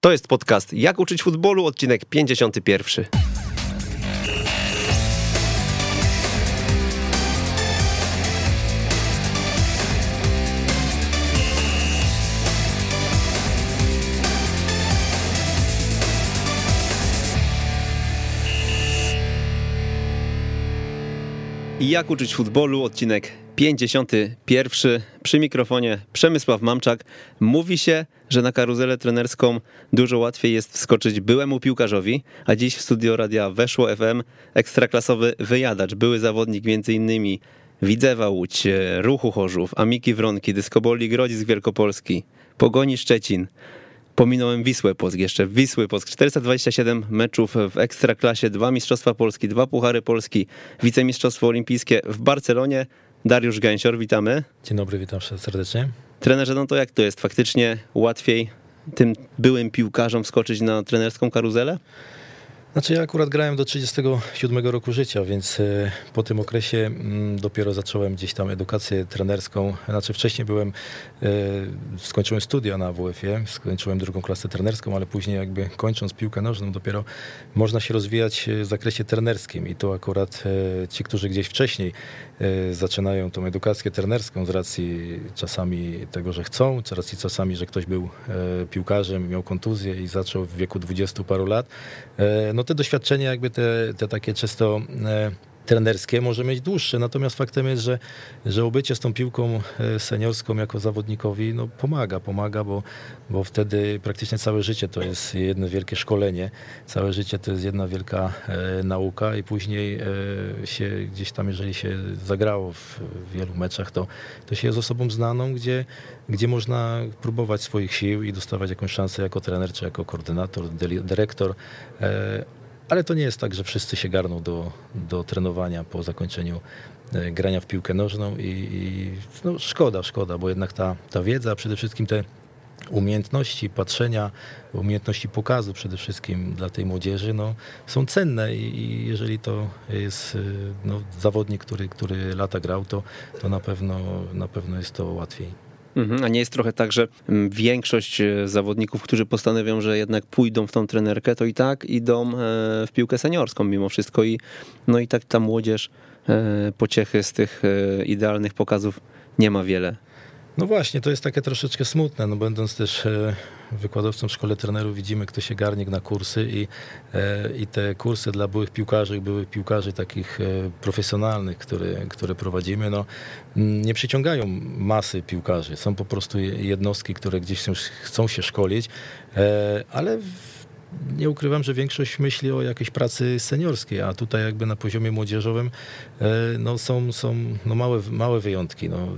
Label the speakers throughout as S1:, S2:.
S1: To jest podcast Jak uczyć futbolu, odcinek 51. Jak uczyć futbolu, odcinek 51. Przy mikrofonie Przemysław Mamczak. Mówi się, że na karuzelę trenerską dużo łatwiej jest wskoczyć byłemu piłkarzowi, a dziś w studio radia Weszło FM ekstraklasowy wyjadacz, były zawodnik m.in. Widzewa Łódź, Ruchu Chorzów, Amiki Wronki, Dyskoboli Grodzisk Wielkopolski, Pogoni Szczecin, Pominąłem Wisłę Płock jeszcze. Wisły Płock. 427 meczów w Ekstraklasie, dwa Mistrzostwa Polski, dwa Puchary Polski, wicemistrzostwo olimpijskie w Barcelonie. Dariusz Gęsior, witamy.
S2: Dzień dobry, witam serdecznie.
S1: Trenerze, no to jak to jest? Faktycznie łatwiej tym byłym piłkarzom wskoczyć na trenerską karuzelę?
S2: Znaczy ja akurat grałem do 37 roku życia, więc e, po tym okresie mm, dopiero zacząłem gdzieś tam edukację trenerską. Znaczy wcześniej byłem, skończyłem studia na WF-ie, skończyłem drugą klasę trenerską, ale później jakby kończąc piłkę nożną dopiero można się rozwijać w zakresie trenerskim. I to akurat e, ci, którzy gdzieś wcześniej zaczynają tą edukację trenerską z racji czasami tego, że chcą, z racji czasami, że ktoś był piłkarzem, miał kontuzję i zaczął w wieku 20 paru lat, no te doświadczenia, jakby te, te takie często e, trenerskie może mieć dłuższe, natomiast faktem jest, że, że obycie z tą piłką e, seniorską jako zawodnikowi no, pomaga, pomaga, bo, bo wtedy praktycznie całe życie to jest jedno wielkie szkolenie, całe życie to jest jedna wielka e, nauka i później e, się gdzieś tam, jeżeli się zagrało w, wielu meczach, to, to się jest osobą znaną, gdzie, gdzie można próbować swoich sił i dostawać jakąś szansę jako trener, czy jako koordynator, dyrektor, e, ale to nie jest tak, że wszyscy się garną do, do trenowania po zakończeniu e, grania w piłkę nożną i, i no szkoda, szkoda, bo jednak ta, ta wiedza, przede wszystkim te umiejętności patrzenia, umiejętności pokazu przede wszystkim dla tej młodzieży no, są cenne i, i jeżeli to jest e, no, zawodnik, który, który lata grał, to, to na, pewno, na pewno jest to łatwiej.
S1: Mhm, a nie jest trochę tak, że mm, większość e, zawodników, którzy postanowią, że jednak pójdą w tą trenerkę, to i tak idą e, w piłkę seniorską mimo wszystko i no i tak ta młodzież e, pociechy z tych idealnych pokazów nie ma wiele.
S2: No właśnie, to jest takie troszeczkę smutne, no będąc też e, wykładowcą w szkole trenerów widzimy, kto się garnie na kursy i, e, i te kursy dla byłych piłkarzy, byłych piłkarzy takich e, profesjonalnych, które, które prowadzimy, no nie przyciągają masy piłkarzy. Są po prostu jednostki, które gdzieś chcą się szkolić, ale nie ukrywam, że większość myśli o jakiejś pracy seniorskiej, a tutaj jakby na poziomie młodzieżowym no są, są no małe, małe wyjątki. No,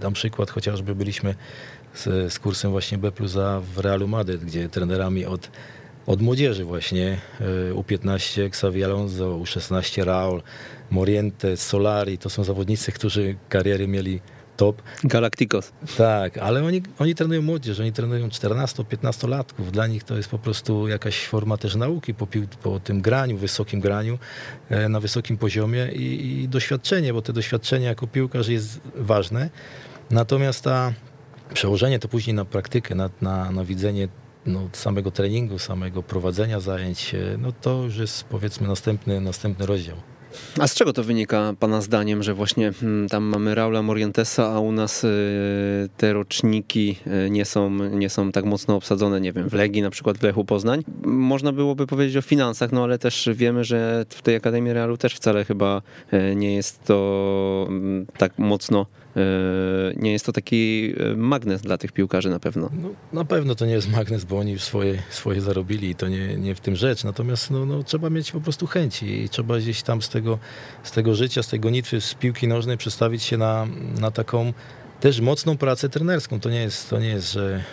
S2: Dam przykład, chociażby byliśmy z, z kursem właśnie B plus A w Realu Madryt, gdzie trenerami od, od młodzieży właśnie e, U15 Xavi Alonso, U16 Raul, Moriente, Solari, to są zawodnicy, którzy kariery mieli top.
S1: Galacticos.
S2: Tak, ale oni, oni trenują młodzież, oni trenują 14-15 latków. Dla nich to jest po prostu jakaś forma też nauki po, po tym graniu, wysokim graniu, e, na wysokim poziomie i, i doświadczenie, bo te doświadczenie jako piłkarz jest ważne. Natomiast ta przełożenie to później na praktykę, na, na, na widzenie no, samego treningu, samego prowadzenia zajęć, e, no to już jest powiedzmy następny, następny rozdział.
S1: A z czego to wynika Pana zdaniem, że właśnie hmm, tam mamy Raula Morientesa, a u nas y, te roczniki y, nie są, nie są tak mocno obsadzone, nie wiem, w Legii na przykład, w Lechu Poznań? Można byłoby powiedzieć o finansach, no ale też wiemy, że w tej Akademii Realu też wcale chyba y, nie jest to mm, tak mocno nie jest to taki magnes dla tych piłkarzy na pewno.
S2: No, na pewno to nie jest magnes, bo oni swoje, swoje zarobili i to nie, nie w tym rzecz. Natomiast no, no, trzeba mieć po prostu chęci i trzeba gdzieś tam z tego tego, z tego życia, z tej gonitwy, z piłki nożnej przestawić się na, na taką też mocną pracę trenerską. To nie jest, to nie jest że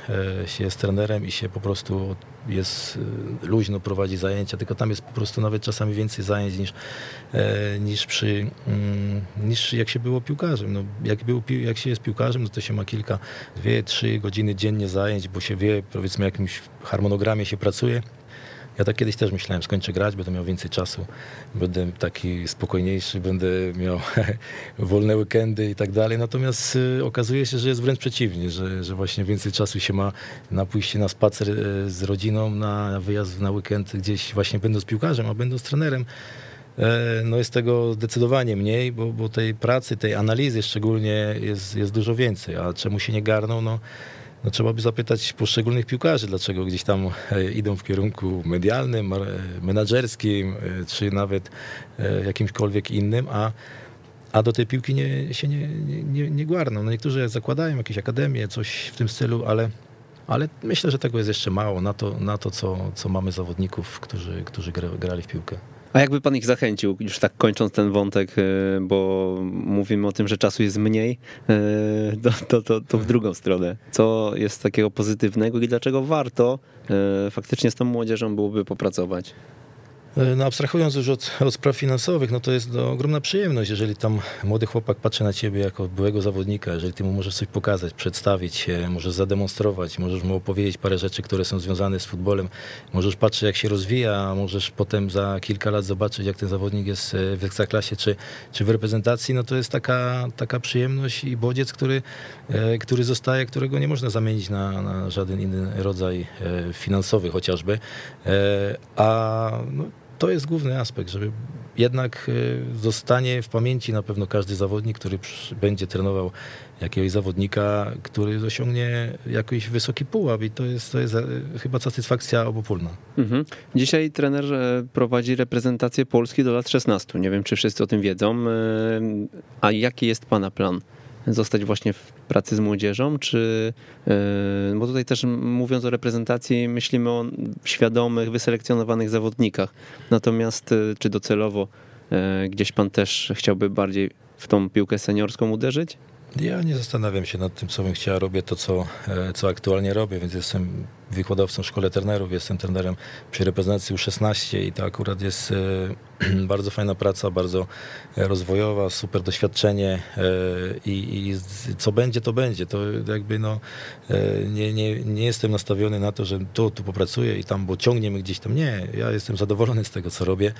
S2: e, się jest trenerem i się po prostu jest e, luźno prowadzi zajęcia, tylko tam jest po prostu nawet czasami więcej zajęć niż, e, niż przy mm, niż jak się było piłkarzem. No, jak, był, jak się jest piłkarzem, no to się ma kilka, dwie, trzy godziny dziennie zajęć, bo się wie, powiedzmy, jakimś harmonogramie się pracuje Ja tak kiedyś też myślałem, skończę grać, będę miał więcej czasu, będę taki spokojniejszy, będę miał wolne weekendy i tak dalej. Natomiast y, okazuje się, że jest wręcz przeciwnie, że, że właśnie więcej czasu się ma na pójście na spacer y, z rodziną, na wyjazd na weekend gdzieś właśnie będąc piłkarzem, a będąc trenerem. E, no jest tego zdecydowanie mniej, bo, bo tej pracy, tej analizy szczególnie jest, jest dużo więcej. A czemu się nie garną? No, no trzeba by zapytać poszczególnych piłkarzy, dlaczego gdzieś tam e, idą w kierunku medialnym, menadżerskim, e, czy nawet jakimśkolwiek innym, a, a do tej piłki nie, się nie, nie, nie garną. No niektórzy zakładają jakieś akademie, coś w tym stylu, ale, ale myślę, że tego jest jeszcze mało na to, na to co, co mamy zawodników, którzy, którzy grali w piłkę.
S1: A jakby pan ich zachęcił, już tak kończąc ten wątek, e, bo mówimy o tym, że czasu jest mniej, e, to, to, to, to w drugą stronę. Co jest takiego pozytywnego i dlaczego warto e, faktycznie z tą młodzieżą byłoby popracować?
S2: E, no abstrahując już od, od spraw finansowych, no to jest to ogromna przyjemność, jeżeli tam młody chłopak patrzy na ciebie jako byłego zawodnika, jeżeli ty mu możesz coś pokazać, przedstawić się, możesz zademonstrować, możesz mu opowiedzieć parę rzeczy, które są związane z futbolem, możesz patrzeć jak się rozwija, a możesz potem za kilka lat zobaczyć jak ten zawodnik jest e, w ekstraklasie czy, czy w reprezentacji, no to jest taka, taka przyjemność i bodziec, który, e, który zostaje, którego nie można zamienić na, na żaden inny rodzaj finansowy chociażby, a no, to jest główny aspekt, żeby jednak e, zostanie w pamięci na pewno każdy zawodnik, który będzie trenował jakiegoś zawodnika, który osiągnie jakiś wysoki pułap i to jest, to jest e, chyba satysfakcja obopólna. Mhm.
S1: Dzisiaj trener e, prowadzi reprezentację Polski do lat 16. Nie wiem, czy wszyscy o tym wiedzą. A jaki jest Pana plan? Zostać właśnie w pracy z młodzieżą, czy, e, bo tutaj też mówiąc o reprezentacji, myślimy o świadomych, wyselekcjonowanych zawodnikach. Natomiast e, czy docelowo e, gdzieś pan też chciałby bardziej w tą piłkę seniorską uderzyć?
S2: Ja nie zastanawiam się nad tym, co bym chciał. Robię to, co, co aktualnie robię, więc jestem wykładowcą w szkole trenerów, jestem trenerem przy reprezentacji U16 i to akurat jest e, bardzo fajna praca, bardzo rozwojowa, super doświadczenie e, i, i co będzie, to będzie. To jakby no, e, nie, nie, nie jestem nastawiony na to, że tu, tu popracuję i tam, bo ciągnie mnie gdzieś tam. Nie, ja jestem zadowolony z tego, co robię.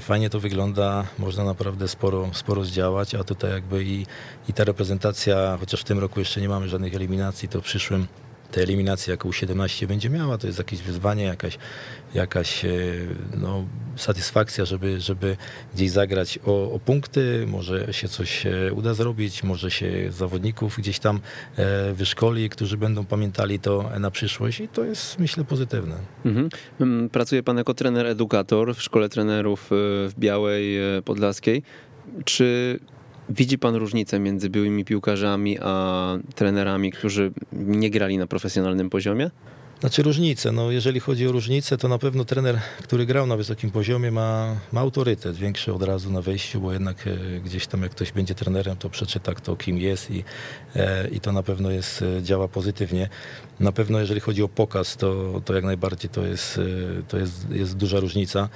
S2: Fajnie to wygląda, można naprawdę sporo, sporo zdziałać, a tutaj jakby i, i ta reprezentacja, chociaż w tym roku jeszcze nie mamy żadnych eliminacji, to w przyszłym te eliminacje, jaką U17 będzie miała, to jest jakieś wyzwanie, jakaś, jakaś e, no, satysfakcja, żeby, żeby gdzieś zagrać o, o, punkty, może się coś e, uda zrobić, może się zawodników gdzieś tam e, wyszkoli, którzy będą pamiętali to na przyszłość i to jest myślę pozytywne. Mhm.
S1: Mm, pracuje pan jako trener edukator w szkole trenerów w Białej Podlaskiej. Czy Widzi pan różnicę między byłymi piłkarzami a trenerami, którzy nie grali na profesjonalnym poziomie?
S2: Znaczy różnice, no jeżeli chodzi o różnice, to na pewno trener, który grał na wysokim poziomie ma, ma autorytet większy od razu na wejściu, bo jednak e, gdzieś tam jak ktoś będzie trenerem, to przeczyta kto kim jest i, e, i to na pewno jest, e, działa pozytywnie. Na pewno jeżeli chodzi o pokaz, to, to jak najbardziej to jest, e, to jest, jest duża różnica,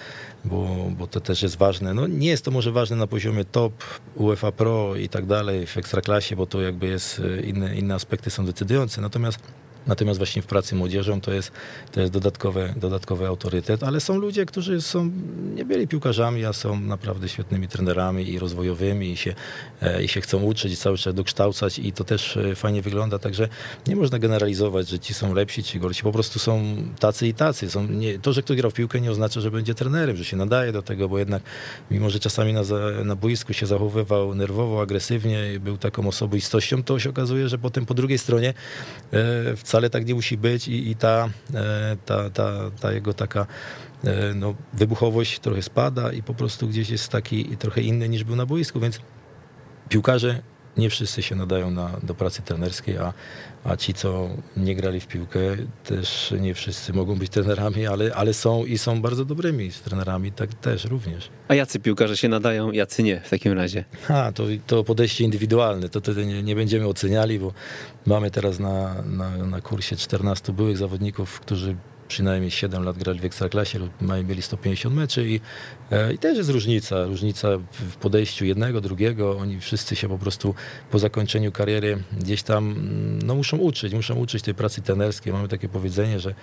S2: bo, bo to też jest ważne. No nie jest to może ważne na poziomie top, UEFA Pro i tak dalej, w ekstraklasie, bo to jakby jest e, inne, inne aspekty są decydujące, natomiast Natomiast właśnie w pracy młodzieżą to jest, to jest dodatkowy, dodatkowy autorytet, ale są ludzie, którzy są, nie byli piłkarzami, a są naprawdę świetnymi trenerami i rozwojowymi i się, e, i się chcą uczyć i cały czas dokształcać i to też e, fajnie wygląda, także nie można generalizować, że ci są lepsi, ci gorsi, po prostu są tacy i tacy. Są, nie, to, że ktoś grał w piłkę nie oznacza, że będzie trenerem, że się nadaje do tego, bo jednak mimo, że czasami na, na boisku się zachowywał nerwowo, agresywnie, był taką osobistością, to się okazuje, że potem po drugiej stronie e, wcale tak nie musi być i, i ta, e, ta, ta, ta jego taka e, no, wybuchowość trochę spada i po prostu gdzieś jest taki trochę inny niż był na boisku, więc piłkarze nie wszyscy się nadają na, do pracy trenerskiej, a, a ci, co nie grali w piłkę, też nie wszyscy mogą być trenerami, ale, ale są i są bardzo dobrymi trenerami, tak też również.
S1: A jacy piłkarze się nadają, jacy nie w takim razie?
S2: A, to, to podejście indywidualne, to wtedy nie, nie będziemy oceniali, bo mamy teraz na, na, na kursie 14 byłych zawodników, którzy przynajmniej 7 lat grali w Ekstraklasie lub mieli 150 meczy i, i też jest różnica, różnica w podejściu jednego, drugiego, oni wszyscy się po prostu po zakończeniu kariery gdzieś tam no, muszą uczyć, muszą uczyć tej pracy trenerskiej. Mamy takie powiedzenie, że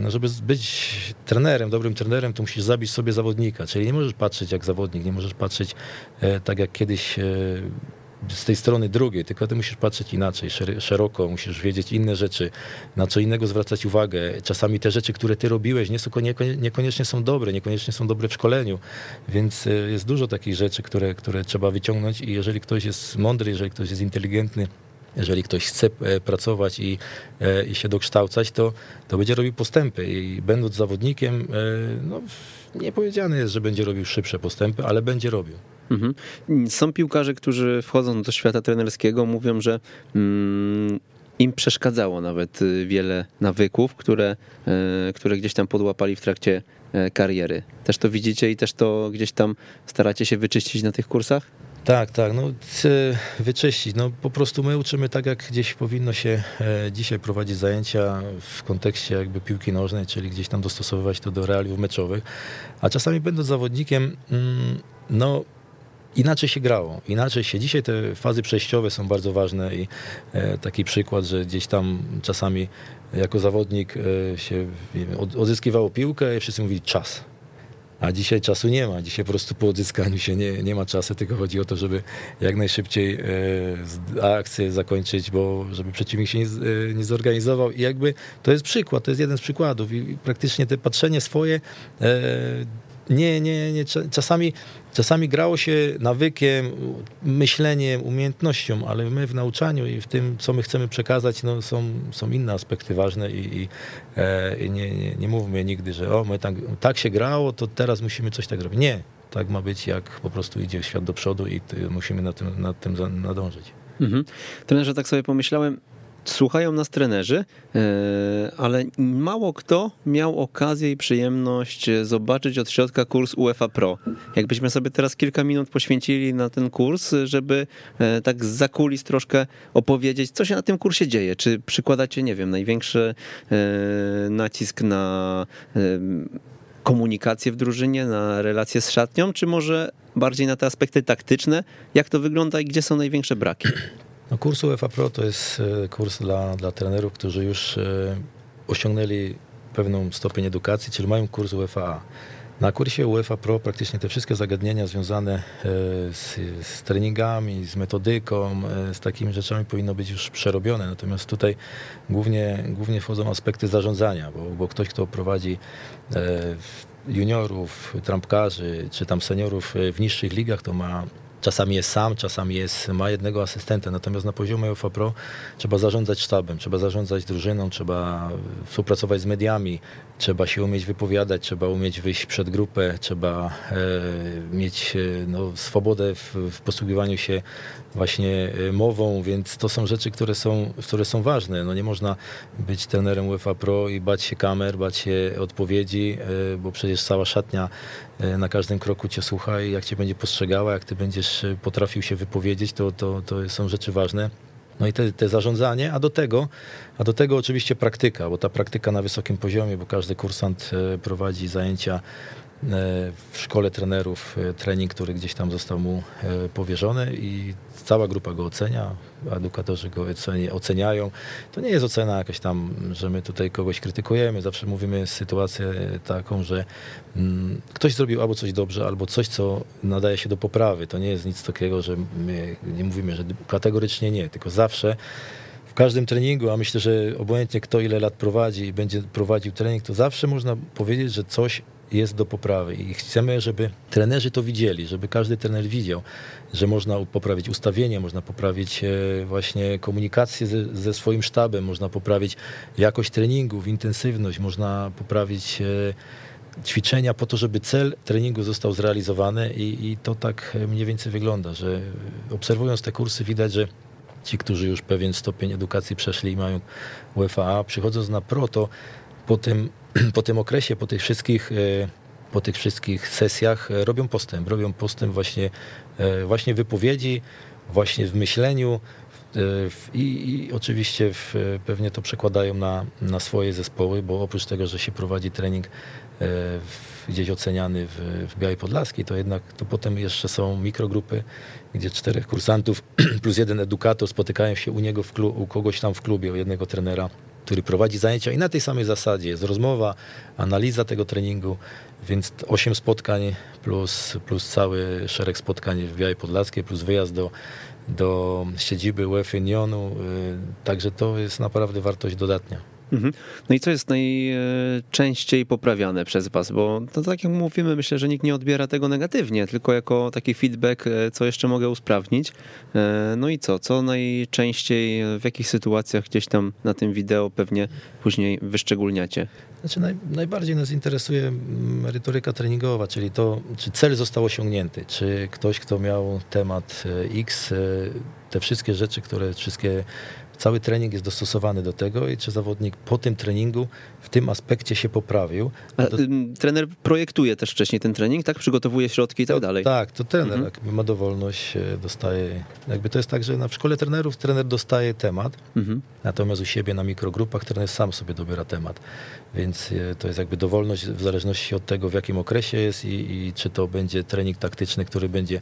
S2: no, żeby być trenerem, dobrym trenerem, to musisz zabić sobie zawodnika, czyli nie możesz patrzeć jak zawodnik, nie możesz patrzeć tak jak kiedyś z tej strony drugiej, tylko ty musisz patrzeć inaczej, szeroko, musisz wiedzieć inne rzeczy, na co innego zwracać uwagę. Czasami te rzeczy, które ty robiłeś, nie są, niekoniecznie są dobre, niekoniecznie są dobre w szkoleniu, więc e, jest dużo takich rzeczy, które, które trzeba wyciągnąć i jeżeli ktoś jest mądry, jeżeli ktoś jest inteligentny, jeżeli ktoś chce e, pracować i, e, i się dokształcać, to, to będzie robił postępy i będąc zawodnikiem, no, nie powiedziane jest, że będzie robił szybsze postępy, ale będzie robił. Mhm.
S1: Są piłkarze, którzy wchodzą do świata trenerskiego, mówią, że mm, im przeszkadzało nawet y, wiele nawyków, które, y, które gdzieś tam podłapali w trakcie e, kariery. Też to widzicie i też to gdzieś tam staracie się wyczyścić na tych kursach?
S2: Tak, tak, no wyczyścić. No po prostu my uczymy tak, jak gdzieś powinno się e, dzisiaj prowadzić zajęcia w kontekście jakby piłki nożnej, czyli gdzieś tam dostosowywać to do realiów meczowych. A czasami będąc zawodnikiem, mm, no inaczej się grało, inaczej się. Dzisiaj te fazy przejściowe są bardzo ważne i e, taki przykład, że gdzieś tam czasami jako zawodnik e, się wiem, odzyskiwało piłkę i wszyscy mówili czas. A dzisiaj czasu nie ma. Dzisiaj po prostu po odzyskaniu się nie, nie ma czasu, tylko chodzi o to, żeby jak najszybciej e, akcję zakończyć, bo żeby przeciwnik się nie, e, nie, zorganizował. I jakby to jest przykład, to jest jeden z przykładów. I praktycznie te patrzenie swoje e, nie, nie, nie. Czasami, czasami grało się nawykiem, myśleniem, umiejętnością, ale my w nauczaniu i w tym, co my chcemy przekazać, no, są, są inne aspekty ważne i, i, e, i nie, nie, nie mówmy nigdy, że o, my tak, tak się grało, to teraz musimy coś tak robić. Nie, tak ma być, jak po prostu idzie świat do przodu i musimy nad tym, nad tym nadążyć. Mhm.
S1: Trenerze, tak sobie pomyślałem, słuchają nas trenerzy, e, ale mało kto miał okazję i przyjemność zobaczyć od środka kurs UEFA Pro. Jakbyśmy sobie teraz kilka minut poświęcili na ten kurs, żeby e, tak za kulis troszkę opowiedzieć, co się na tym kursie dzieje. Czy przykładacie, nie wiem, największy e, nacisk na komunikację w drużynie, na relacje z szatnią, czy może bardziej na te aspekty taktyczne? Jak to wygląda i gdzie są największe braki?
S2: No, kurs UEFA Pro to jest e, kurs dla, dla trenerów, którzy już e, osiągnęli pewną stopień edukacji, czyli mają kurs UEFA. Na kursie UEFA Pro praktycznie te wszystkie zagadnienia związane e, z, z, treningami, z metodyką, z takimi rzeczami powinno być już przerobione. Natomiast tutaj głównie, głównie wchodzą aspekty zarządzania, bo, bo ktoś, kto prowadzi juniorów, trampkarzy, czy tam seniorów w niższych ligach, to ma Czasami jest sam, czasami jest, ma jednego asystenta, natomiast na poziomie UEFA Pro trzeba zarządzać sztabem, trzeba zarządzać drużyną, trzeba współpracować z mediami, trzeba się umieć wypowiadać, trzeba umieć wyjść przed grupę, trzeba e, mieć e, no, swobodę w, w posługiwaniu się właśnie e, mową, więc to są rzeczy, które są, które są ważne. No nie można być trenerem UEFA Pro i bać się kamer, bać się odpowiedzi, e, bo przecież cała szatnia e, na każdym kroku cię słucha i jak cię będzie postrzegała, jak ty będziesz potrafił się wypowiedzieć, to, to, to są rzeczy ważne. No i te, te, zarządzanie, a do tego, a do tego oczywiście praktyka, bo ta praktyka na wysokim poziomie, bo każdy kursant prowadzi zajęcia E, w szkole trenerów e, trening, który gdzieś tam został mu e, powierzony i cała grupa go ocenia, edukatorzy go oceniają. To nie jest ocena jakaś tam, że my tutaj kogoś krytykujemy, zawsze mówimy sytuację taką, że mm, ktoś zrobił albo coś dobrze, albo coś, co nadaje się do poprawy. To nie jest nic takiego, że my nie mówimy, że kategorycznie nie, tylko zawsze w każdym treningu, a myślę, że obojętnie kto ile lat prowadzi i będzie prowadził trening, to zawsze można powiedzieć, że coś jest do poprawy. I chcemy, żeby trenerzy to widzieli, żeby każdy trener widział, że można poprawić ustawienie, można poprawić e, właśnie komunikację ze, ze swoim sztabem, można poprawić jakość treningów, intensywność, można poprawić e, ćwiczenia po to, żeby cel treningu został zrealizowany. I, i to tak mniej więcej wygląda, że obserwując te kursy widać, że ci, którzy już pewien stopień edukacji przeszli i mają UEFA, przychodząc na pro, to po tym po tym okresie, po tych wszystkich, e, po tych wszystkich sesjach e, robią postęp. Robią postęp właśnie, e, właśnie wypowiedzi, właśnie w myśleniu, I, I, oczywiście w, pewnie to przekładają na, na swoje zespoły, bo oprócz tego, że się prowadzi trening w, gdzieś oceniany w, w Białej Podlaskiej, to jednak to potem jeszcze są mikrogrupy, gdzie czterech kursantów plus jeden edukator spotykają się u niego w u kogoś tam w klubie, u jednego trenera który prowadzi zajęcia i na tej samej zasadzie jest rozmowa, analiza tego treningu, więc 8 spotkań plus, plus cały szereg spotkań w Białej Podlaskiej, plus wyjazd do, do siedziby UEFA Unionu, y, także to jest naprawdę wartość dodatnia.
S1: Mhm. No i co jest najczęściej poprawiane przez Was? Bo to tak jak mówimy, myślę, że nikt nie odbiera tego negatywnie, tylko jako taki feedback, e, co jeszcze mogę usprawnić. E, no i co? Co najczęściej, w jakich sytuacjach gdzieś tam na tym wideo pewnie później wyszczególniacie?
S2: Znaczy naj, najbardziej nas interesuje merytoryka treningowa, czyli to, czy cel został osiągnięty, czy ktoś, kto miał temat e, X, te wszystkie rzeczy, które wszystkie Cały trening jest dostosowany do tego i czy zawodnik po tym treningu w tym aspekcie się poprawił.
S1: A, do... Trener projektuje też wcześniej ten trening, tak? Przygotowuje środki i tak dalej.
S2: Tak, to trener mhm. ma dowolność, e, dostaje. Jakby to jest tak, że na w szkole trenerów trener dostaje temat, mhm. natomiast u siebie na mikrogrupach trener sam sobie dobiera temat. Więc e, to jest jakby dowolność w zależności od tego, w jakim okresie jest i, i czy to będzie trening taktyczny, który będzie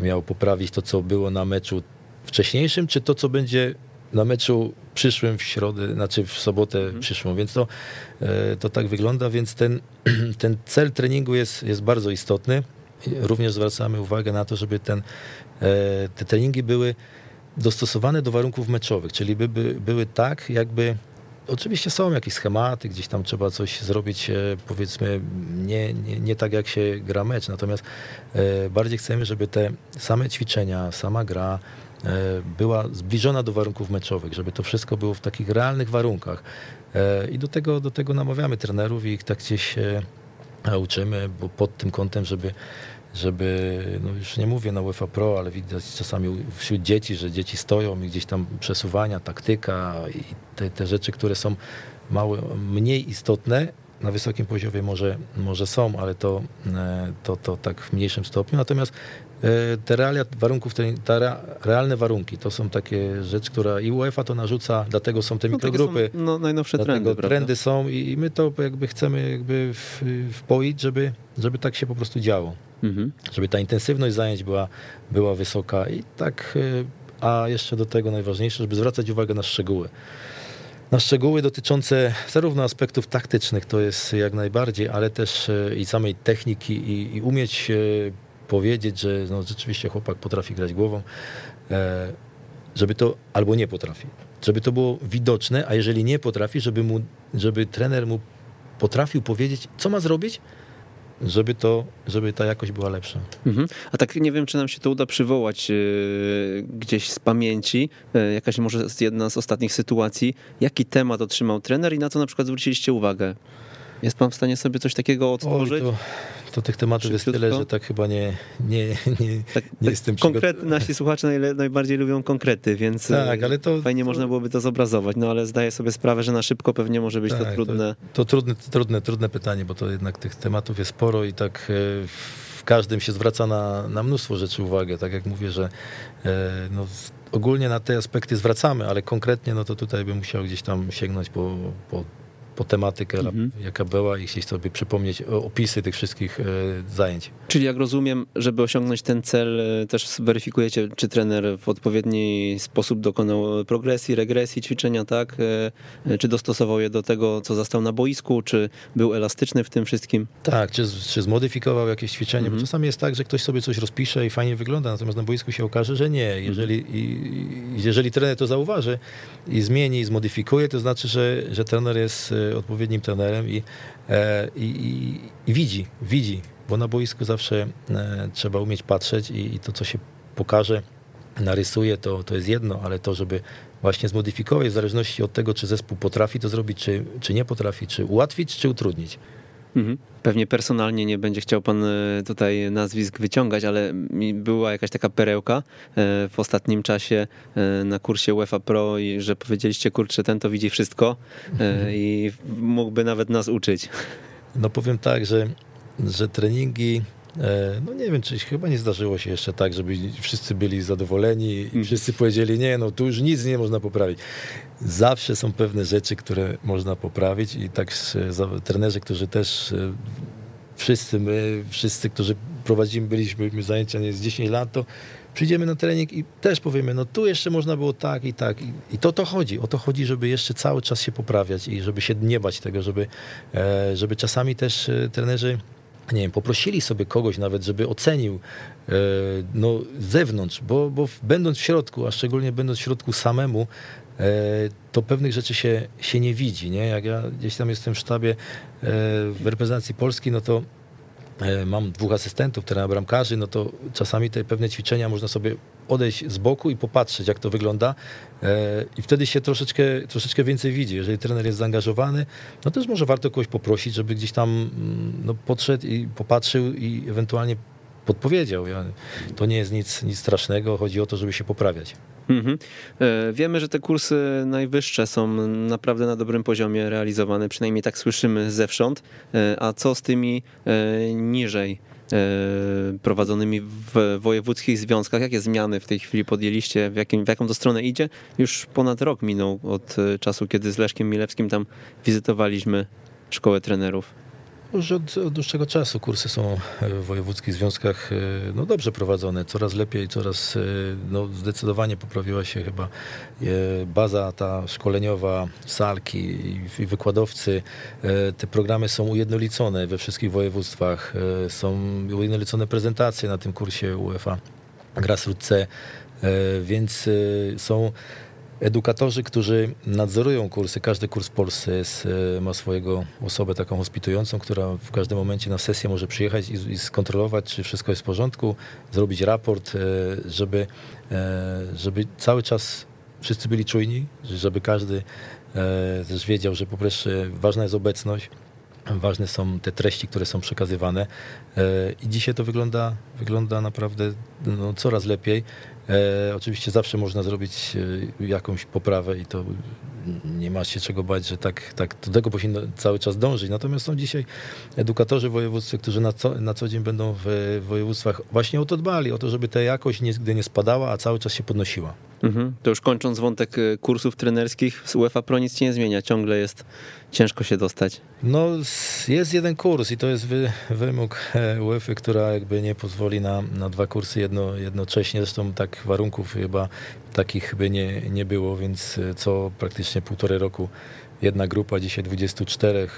S2: miał poprawić to, co było na meczu wcześniejszym, czy to, co będzie na meczu przyszłym w środę, znaczy w sobotę mhm. przyszłą, więc to, e, to tak wygląda, więc ten, ten cel treningu jest, jest bardzo istotny. Również zwracamy uwagę na to, żeby ten, e, te treningi były dostosowane do warunków meczowych, czyli by, by, były tak, jakby Oczywiście są jakieś schematy, gdzieś tam trzeba coś zrobić, e, powiedzmy, nie, nie, nie tak jak się gra mecz, natomiast bardziej chcemy, żeby te same ćwiczenia, sama gra, była zbliżona do warunków meczowych, żeby to wszystko było w takich realnych warunkach. E, I do tego, do tego namawiamy trenerów i ich tak gdzieś uczymy, bo pod tym kątem, żeby żeby, no już nie mówię na UEFA Pro, ale widać czasami wśród dzieci, że dzieci stoją i gdzieś tam przesuwania, taktyka i te, te rzeczy, które są małe, mniej istotne, na wysokim poziomie może, może są, ale to, e, to, to tak w mniejszym stopniu. Natomiast E, te realia warunków, te, realne warunki, to są takie rzeczy, które i UEFA to narzuca, dlatego są te no, mikrogrupy.
S1: Są, no, najnowsze trendy,
S2: trendy są i, i, my to jakby chcemy jakby w, wpoić, żeby, żeby tak się po prostu działo. Mhm. Żeby ta intensywność zajęć była, była wysoka i tak, e, a jeszcze do tego najważniejsze, żeby zwracać uwagę na szczegóły na szczegóły dotyczące zarówno aspektów taktycznych, to jest jak najbardziej, ale też e, i samej techniki i, i umieć powiedzieć, że no, rzeczywiście chłopak potrafi grać głową, e, żeby to albo nie potrafi. Żeby to było widoczne, a jeżeli nie potrafi, żeby, mu, żeby trener mu potrafił powiedzieć, co ma zrobić, żeby, to, żeby ta jakość była lepsza.
S1: Mhm. A tak nie wiem, czy nam się to uda przywołać yy, gdzieś z pamięci, yy, jakaś może jedna z ostatnich sytuacji, jaki temat otrzymał trener i na co na przykład zwróciliście uwagę? Jest pan w stanie sobie coś takiego otworzyć? Oj,
S2: to, to tych tematów jest tyle, że tak chyba nie, nie, nie, tak, nie
S1: tak
S2: jestem
S1: konkret, Nasi słuchacze najle, najbardziej lubią konkrety, więc tak, ale to, fajnie to, można byłoby to zobrazować, no ale zdaję sobie sprawę, że na szybko pewnie może być tak, to trudne.
S2: To, to, trudne, trudne, trudne pytanie, bo to jednak tych tematów jest sporo i tak e, w każdym się zwraca na, na mnóstwo rzeczy uwagę. Tak jak mówię, że e, no, ogólnie na te aspekty zwracamy, ale konkretnie no to tutaj bym musiał gdzieś tam sięgnąć po, po po tematykę, mhm. jaka była i chcieć sobie przypomnieć opisy tych wszystkich e, zajęć.
S1: Czyli jak rozumiem, żeby osiągnąć ten cel, e, też weryfikujecie, czy trener w odpowiedni sposób dokonał progresji, regresji ćwiczenia, tak? E, czy dostosował je do tego, co zastał na boisku, czy był elastyczny w tym wszystkim?
S2: Tak, czy, czy zmodyfikował jakieś ćwiczenie, mhm. bo czasami jest tak, że ktoś sobie coś rozpisze i fajnie wygląda, natomiast na boisku się okaże, że nie. Jeżeli, mhm. i, jeżeli trener to zauważy i zmieni, i zmodyfikuje, to znaczy, że, że trener jest odpowiednim trenerem i, e, i, i, i widzi, widzi, bo na boisku zawsze e, trzeba umieć patrzeć i, i to, co się pokaże, narysuje, to, to jest jedno, ale to, żeby właśnie zmodyfikować w zależności od tego, czy zespół potrafi to zrobić, czy, czy nie potrafi, czy ułatwić, czy utrudnić.
S1: Mhm. Pewnie personalnie nie będzie chciał pan e, tutaj nazwisk wyciągać, ale była jakaś taka perełka e, w ostatnim czasie e, na kursie UEFA Pro i że powiedzieliście, kurczę, ten to widzi wszystko mhm. i mógłby nawet nas uczyć.
S2: No powiem tak, że, że treningi no nie wiem, czy chyba nie zdarzyło się jeszcze tak, żeby wszyscy byli zadowoleni i mhm. wszyscy powiedzieli, nie, no tu już nic nie można poprawić. Zawsze są pewne rzeczy, które można poprawić i tak trenerzy, którzy też e, wszyscy my, wszyscy, którzy prowadzimy, byliśmy zajęcia nie z 10 lat, to przyjdziemy na trening i też powiemy, no tu jeszcze można było tak i tak. I, i to to chodzi. O to chodzi, żeby jeszcze cały czas się poprawiać i żeby się nie bać tego, żeby, e, żeby czasami też e, trenerzy nie wiem, poprosili sobie kogoś nawet, żeby ocenił e, no, zewnątrz, bo, bo będąc w środku, a szczególnie będąc w środku samemu, to pewnych rzeczy się, się nie widzi. Nie? Jak ja gdzieś tam jestem w sztabie w reprezentacji Polski, no to E, mam dwóch asystentów, trenera bramkarzy, no to czasami te pewne ćwiczenia można sobie odejść z boku i popatrzeć, jak to wygląda e, i wtedy się troszeczkę, troszeczkę więcej widzi. Jeżeli trener jest zaangażowany, no też może warto kogoś poprosić, żeby gdzieś tam mm, no, podszedł i popatrzył i ewentualnie podpowiedział. To nie jest nic, nic strasznego, chodzi o to, żeby się poprawiać. Mhm.
S1: E, wiemy, że te kursy najwyższe są naprawdę na dobrym poziomie realizowane, przynajmniej tak słyszymy zewsząd. E, a co z tymi e, niżej prowadzonymi w wojewódzkich związkach? Jakie zmiany w tej chwili podjęliście? W, jakim, w jaką to stronę idzie? Już ponad rok minął od czasu, kiedy z Leszkiem Milewskim tam wizytowaliśmy szkołę trenerów.
S2: Już od, od, dłuższego czasu kursy są w wojewódzkich związkach e, no, dobrze prowadzone, coraz lepiej, coraz e, no, zdecydowanie poprawiła się chyba e, baza ta szkoleniowa, salki i wykładowcy. Te programy są ujednolicone we wszystkich województwach, są ujednolicone prezentacje na tym kursie UEFA Grassroot C, więc są edukatorzy, którzy nadzorują kursy. Każdy kurs w Polsce jest, e, ma swojego osobę taką hospitującą, która w każdym momencie na sesję może przyjechać i, i skontrolować, czy wszystko jest w porządku, zrobić raport, e, żeby, e, żeby cały czas wszyscy byli czujni, żeby każdy też wiedział, że po prostu ważna jest obecność, ważne są te treści, które są przekazywane i dzisiaj to wygląda, wygląda naprawdę no, coraz lepiej. E, oczywiście zawsze można zrobić e, jakąś poprawę i to nie ma się czego bać, że tak, tak do tego powinno cały czas dążyć. Natomiast są dzisiaj edukatorzy w województwie, którzy na co, na co dzień będą w województwach właśnie o to dbali, o to, żeby ta jakość nigdy nie spadała, a cały czas się podnosiła.
S1: Mhm. To już kończąc wątek e, kursów trenerskich, z UEFA Pro nic się nie zmienia, ciągle jest ciężko się dostać.
S2: No jest jeden kurs i to jest wy, wymóg e, UEFA, która jakby nie pozwoli na, na dwa kursy jedno, jednocześnie, zresztą tak warunków chyba takich by nie, nie było, więc e, co praktycznie półtorej roku jedna grupa, dzisiaj 24,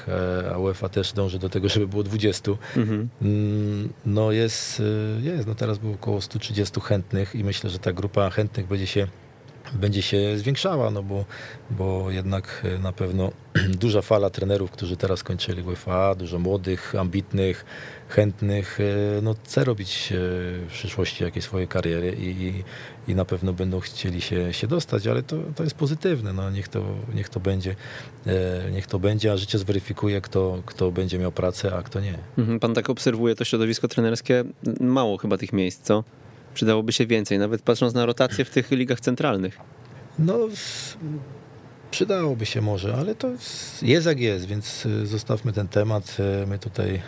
S2: a UEFA też dąży do tego, żeby było 20. Mhm. Mm, no jest, jest, no teraz było około 130 chętnych i myślę, że ta grupa chętnych będzie się będzie się zwiększała, no bo, bo jednak e, na pewno duża fala trenerów, którzy teraz kończyli UEFA, dużo młodych, ambitnych, chętnych, e, no chce robić e, w przyszłości jakieś swoje kariery i, i na pewno będą chcieli się, się dostać, ale to, to jest pozytywne, no niech to, niech to będzie, niech to będzie, a życie zweryfikuje, kto, kto będzie miał pracę, a kto nie.
S1: Mhm, pan tak obserwuje to środowisko trenerskie, mało chyba tych miejsc, co? Przydałoby się więcej, nawet patrząc na rotację w tych ligach centralnych.
S2: No, Przydałoby się może, ale to jest jak jest, więc y, zostawmy ten temat. Y, my tutaj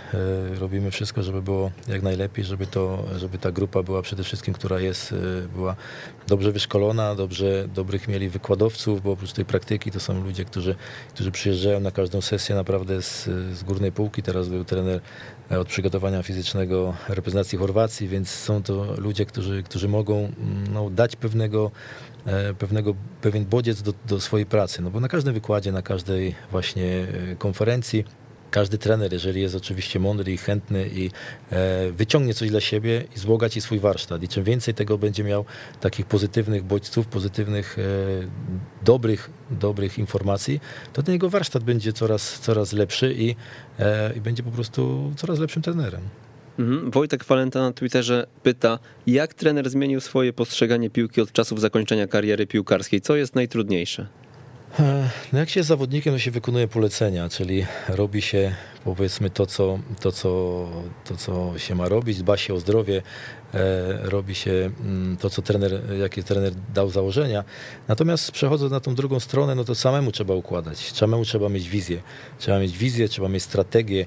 S2: y, robimy wszystko, żeby było jak najlepiej, żeby, to, żeby ta grupa była przede wszystkim, która jest, była dobrze wyszkolona, dobrze, dobrych mieli wykładowców, bo oprócz tej praktyki to są ludzie, którzy, którzy przyjeżdżają na każdą sesję naprawdę z, z górnej półki. Teraz był trener e, od przygotowania fizycznego reprezentacji Chorwacji, więc są to ludzie, którzy, którzy mogą mm, no, dać pewnego pewnego, pewien bodziec do, do swojej pracy. No bo na każdym wykładzie, na każdej właśnie e, konferencji każdy trener, jeżeli jest oczywiście mądry i chętny i e, wyciągnie coś dla siebie i zbogaci swój warsztat. I czym więcej tego będzie miał takich pozytywnych bodźców, pozytywnych, e, dobrych, dobrych informacji, to ten jego warsztat będzie coraz, coraz lepszy i, e, i będzie po prostu coraz lepszym trenerem.
S1: Mhm. Wojtek Walenta na Twitterze pyta, jak trener zmienił swoje postrzeganie piłki od czasów zakończenia kariery piłkarskiej? Co jest najtrudniejsze?
S2: E, no jak się jest zawodnikiem, to się wykonuje polecenia, czyli robi się powiedzmy to co, to, co, to, co się ma robić, dba się o zdrowie, e, robi się mm, to, co trener, jakie trener dał założenia. Natomiast przechodząc na tą drugą stronę, no to samemu trzeba układać, samemu trzeba mieć wizję. Trzeba mieć wizję, trzeba mieć strategię,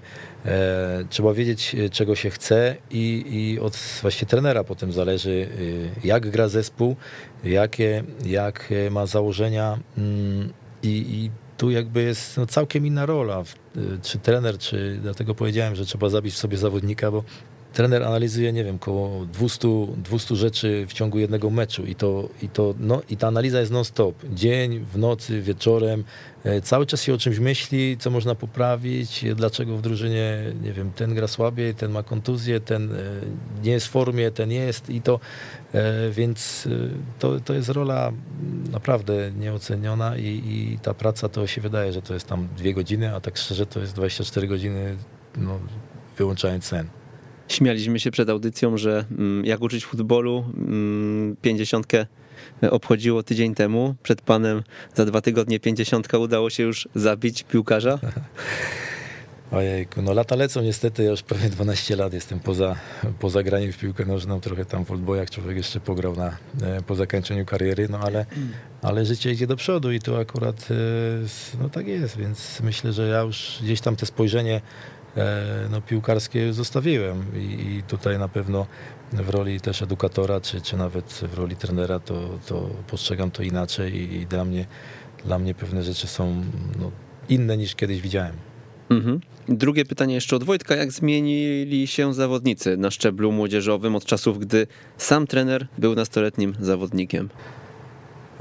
S2: trzeba wiedzieć, e, czego się chce i, i od właśnie trenera potem zależy, jak gra zespół, jakie, jak ma założenia mm, i, i tu jakby jest no, całkiem inna rola, czy trener, czy dlatego powiedziałem, że trzeba zabić w sobie zawodnika, bo trener analizuje, nie wiem, około 200, 200 rzeczy w ciągu jednego meczu i to, i to no, i ta analiza jest non-stop. Dzień, w nocy, wieczorem. E, cały czas się o czymś myśli, co można poprawić, dlaczego w drużynie, nie wiem, ten gra słabiej, ten ma kontuzję, ten e, nie jest w formie, ten jest i to, e, więc to, to jest rola naprawdę nieoceniona i, i ta praca to się wydaje, że to jest tam dwie godziny, a tak szczerze to jest 24 godziny, no, wyłączając sen.
S1: Śmialiśmy się przed audycją, że mm, jak uczyć futbolu, mm, pięćdziesiątkę obchodziło tydzień temu. Przed panem za dwa tygodnie pięćdziesiątka udało się już zabić piłkarza.
S2: Ojejku, no lata lecą niestety, ja już prawie 12 lat jestem poza, poza graniem w piłkę nożną, trochę tam w odbojach człowiek jeszcze pograł na, e, po zakończeniu kariery, no ale, ale życie idzie do przodu i tu akurat e, no tak jest, więc myślę, że ja już gdzieś tam te spojrzenie E, no, piłkarskie zostawiłem I, i tutaj na pewno w roli też edukatora, czy, czy nawet w roli trenera, to, to postrzegam to inaczej i, i dla, mnie, dla mnie pewne rzeczy są no, inne niż kiedyś widziałem.
S1: Mhm. Drugie pytanie jeszcze od Wojtka. Jak zmienili się zawodnicy na szczeblu młodzieżowym od czasów, gdy sam trener był nastoletnim zawodnikiem?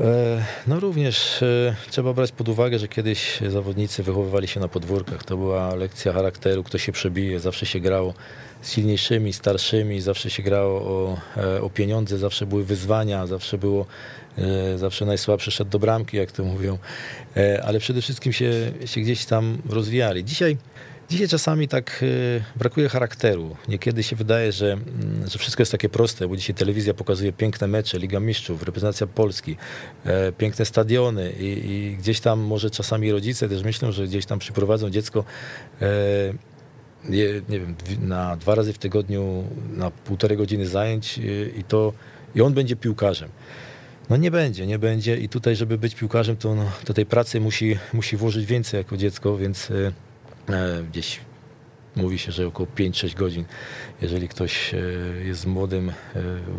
S2: E, no również e, trzeba brać pod uwagę, że kiedyś zawodnicy wychowywali się na podwórkach. To była lekcja charakteru, kto się przebije. Zawsze się grało z silniejszymi, starszymi, zawsze się grało o, e, o pieniądze, zawsze były wyzwania, zawsze było, zawsze najsłabszy szedł do bramki, jak to mówią. Ale przede wszystkim się, się gdzieś tam rozwijali. Dzisiaj Dzisiaj czasami tak y, brakuje charakteru. Niekiedy się wydaje, że, mm, że wszystko jest takie proste, bo dzisiaj telewizja pokazuje piękne mecze, Liga Mistrzów, reprezentacja Polski, e, piękne stadiony i, i gdzieś tam może czasami rodzice też myślą, że gdzieś tam przyprowadzą dziecko e, nie, wiem, na dwa razy w tygodniu, na półtorej godziny zajęć y, i to i on będzie piłkarzem. No nie będzie, nie będzie i tutaj, żeby być piłkarzem, to no, do tej pracy musi, musi włożyć więcej jako dziecko, więc y, gdzieś mówi się, że około 5-6 godzin, jeżeli ktoś e, jest młodym, e,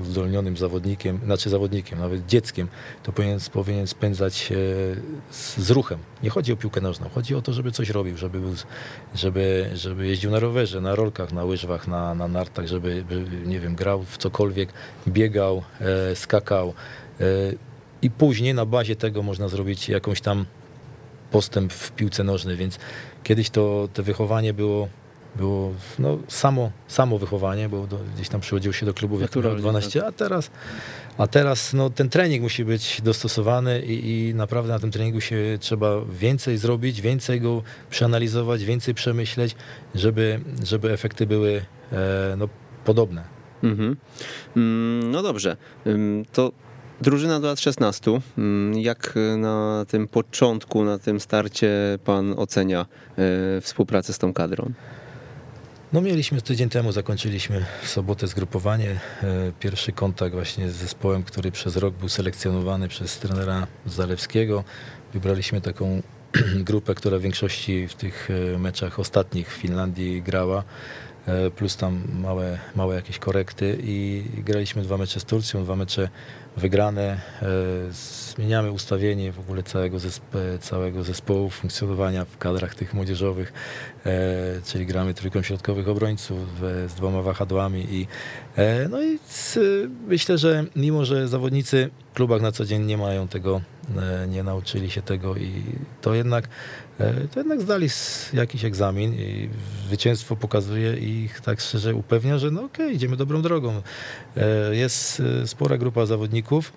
S2: uzdolnionym zawodnikiem, znaczy zawodnikiem, nawet dzieckiem, to powinien, powinien spędzać z, z ruchem. Nie chodzi o piłkę nożną, chodzi o to, żeby coś robił, żeby, żeby, żeby jeździł na rowerze, na rolkach, na łyżwach, na, na nartach, żeby, nie wiem, grał w cokolwiek, biegał, skakał i później na bazie tego można zrobić jakąś tam postęp w piłce nożnej, więc kiedyś to, to wychowanie było, było no, samo, samo wychowanie, bo do, gdzieś tam przychodził się do klubów jak 12, tak. a teraz, a teraz no, ten trening musi być dostosowany i, i naprawdę na tym treningu się trzeba więcej zrobić, więcej go przeanalizować, więcej przemyśleć, żeby, żeby efekty były e, no, podobne. Mhm.
S1: Mm, no dobrze, to Drużyna do lat 16. Mm, jak na tym początku, na tym starcie pan ocenia e, współpracę z tą kadrą?
S2: No mieliśmy tydzień temu, zakończyliśmy w sobotę zgrupowanie. E, pierwszy kontakt właśnie z zespołem, który przez rok był selekcjonowany przez trenera Zalewskiego. Wybraliśmy taką grupę, która w większości w tych e, meczach ostatnich w Finlandii grała. E, plus tam małe, małe jakieś korekty i graliśmy dwa mecze z Turcją, dwa mecze wygrane. E, zmieniamy ustawienie w ogóle całego, całego zespołu funkcjonowania w kadrach tych młodzieżowych, e, czyli gramy trójką środkowych obrońców z dwoma wahadłami i no i myślę, że mimo, że zawodnicy w klubach na co dzień nie mają tego, nie nauczyli się tego i to jednak E, to jednak zdali jakiś egzamin i zwycięstwo pokazuje ich tak szczerze upewnia, że no okej, okay, idziemy dobrą drogą. E, jest e, spora grupa zawodników.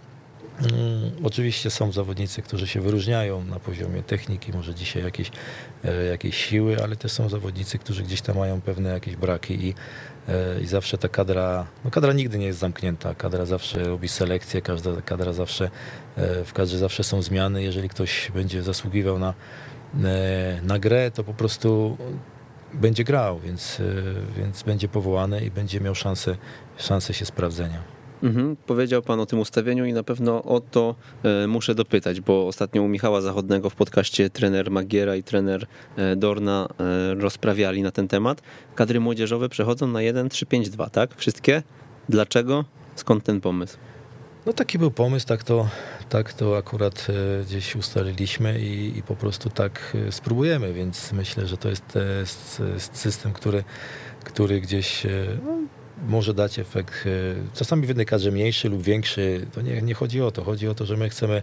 S2: Mm, oczywiście są zawodnicy, którzy się wyróżniają na poziomie techniki, może dzisiaj jakieś, jakieś siły, ale też są zawodnicy, którzy gdzieś tam mają pewne jakieś braki i, i zawsze ta kadra, no kadra nigdy nie jest zamknięta, kadra zawsze robi selekcję, każda kadra zawsze, w kadrze zawsze są zmiany, jeżeli ktoś będzie zasługiwał na, E, na grę, to po prostu będzie grał, więc, więc będzie powołany i będzie miał szansę, szansę się sprawdzenia.
S1: Mhm. Powiedział Pan o tym ustawieniu i na pewno o to e, muszę dopytać, bo ostatnio u Michała Zachodnego w podcaście trener Magiera i trener e, Dorna e, rozprawiali na ten temat. Kadry młodzieżowe przechodzą na 1-3-5-2, tak? Wszystkie? Dlaczego? Skąd ten pomysł?
S2: No taki był pomysł, tak to, tak to akurat gdzieś ustaliliśmy i, i po prostu tak spróbujemy, więc myślę, że to jest, jest system, który, który gdzieś no, może dać efekt e, czasami w jednej kadrze mniejszy lub większy. To nie, nie chodzi o to. Chodzi o to, że my chcemy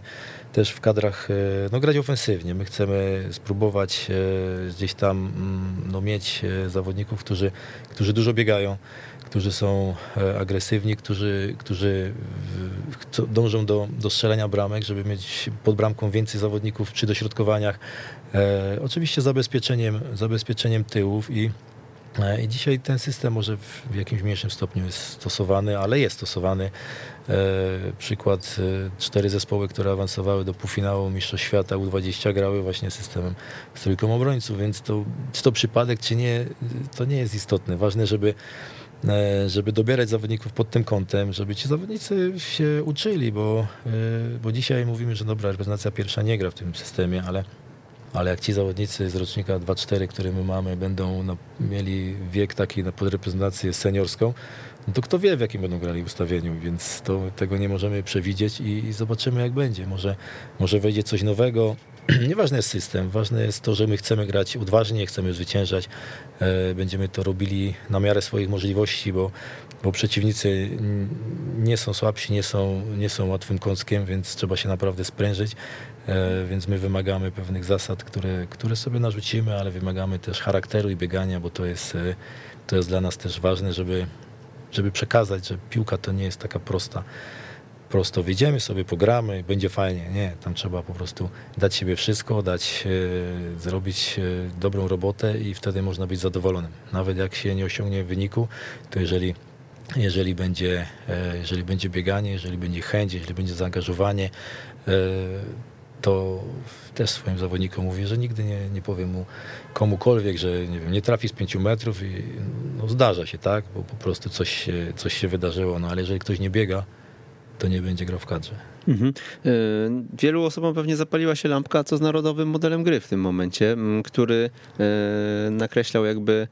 S2: też w kadrach e, no, grać ofensywnie. My chcemy spróbować e, gdzieś tam mm, no, mieć zawodników, którzy, którzy dużo biegają, którzy są agresywni, którzy, którzy dążą do, do strzelania bramek, żeby mieć pod bramką więcej zawodników przy dośrodkowaniach. Oczywiście zabezpieczeniem, zabezpieczeniem tyłów i E, I dzisiaj ten system może w jakimś mniejszym stopniu jest stosowany, ale jest stosowany. E, przykład, e, cztery zespoły, które awansowały do półfinału Mistrzostw Świata U20 grały właśnie systemem z trójką obrońców, więc to, czy to przypadek, czy nie, to nie jest istotne. Ważne, żeby żeby dobierać zawodników pod tym kątem, żeby ci zawodnicy się uczyli, bo, bo dzisiaj mówimy, że dobra, reprezentacja pierwsza nie gra w tym systemie, ale ale jak ci zawodnicy z rocznika 2-4, które my mamy, będą no, mieli wiek taki na podreprezentację seniorską, no to kto wie, w jakim będą grali ustawieniu, więc to, tego nie możemy przewidzieć i, i zobaczymy, jak będzie. Może, może wejdzie coś nowego. Nieważny jest system, ważne jest to, że my chcemy grać odważnie, chcemy zwyciężać. E, będziemy to robili na miarę swoich możliwości, bo, bo przeciwnicy nie są słabsi, nie są, nie są łatwym kąskiem, więc trzeba się naprawdę sprężyć. E, więc my wymagamy pewnych zasad, które, które sobie narzucimy, ale wymagamy też charakteru i biegania, bo to jest, e, to jest dla nas też ważne, żeby, żeby przekazać, że piłka to nie jest taka prosta. Prosto wyjdziemy sobie, pogramy, będzie fajnie. Nie, tam trzeba po prostu dać siebie wszystko, dać, e, zrobić dobrą robotę i wtedy można być zadowolonym. Nawet jak się nie osiągnie wyniku, to jeżeli jeżeli będzie, jeżeli będzie bieganie, jeżeli będzie chęć, jeżeli będzie zaangażowanie, to też swoim zawodnikom mówię, że nigdy nie, nie powiem mu komukolwiek, że nie wiem, nie trafi z pięciu metrów i no, zdarza się, tak, bo po prostu coś się, coś się wydarzyło, no ale jeżeli ktoś nie biega, to nie będzie grał w kadrze. Mhm.
S1: E, wielu osobom pewnie zapaliła się lampka, co z narodowym modelem gry w tym momencie, który e, nakreślał jakby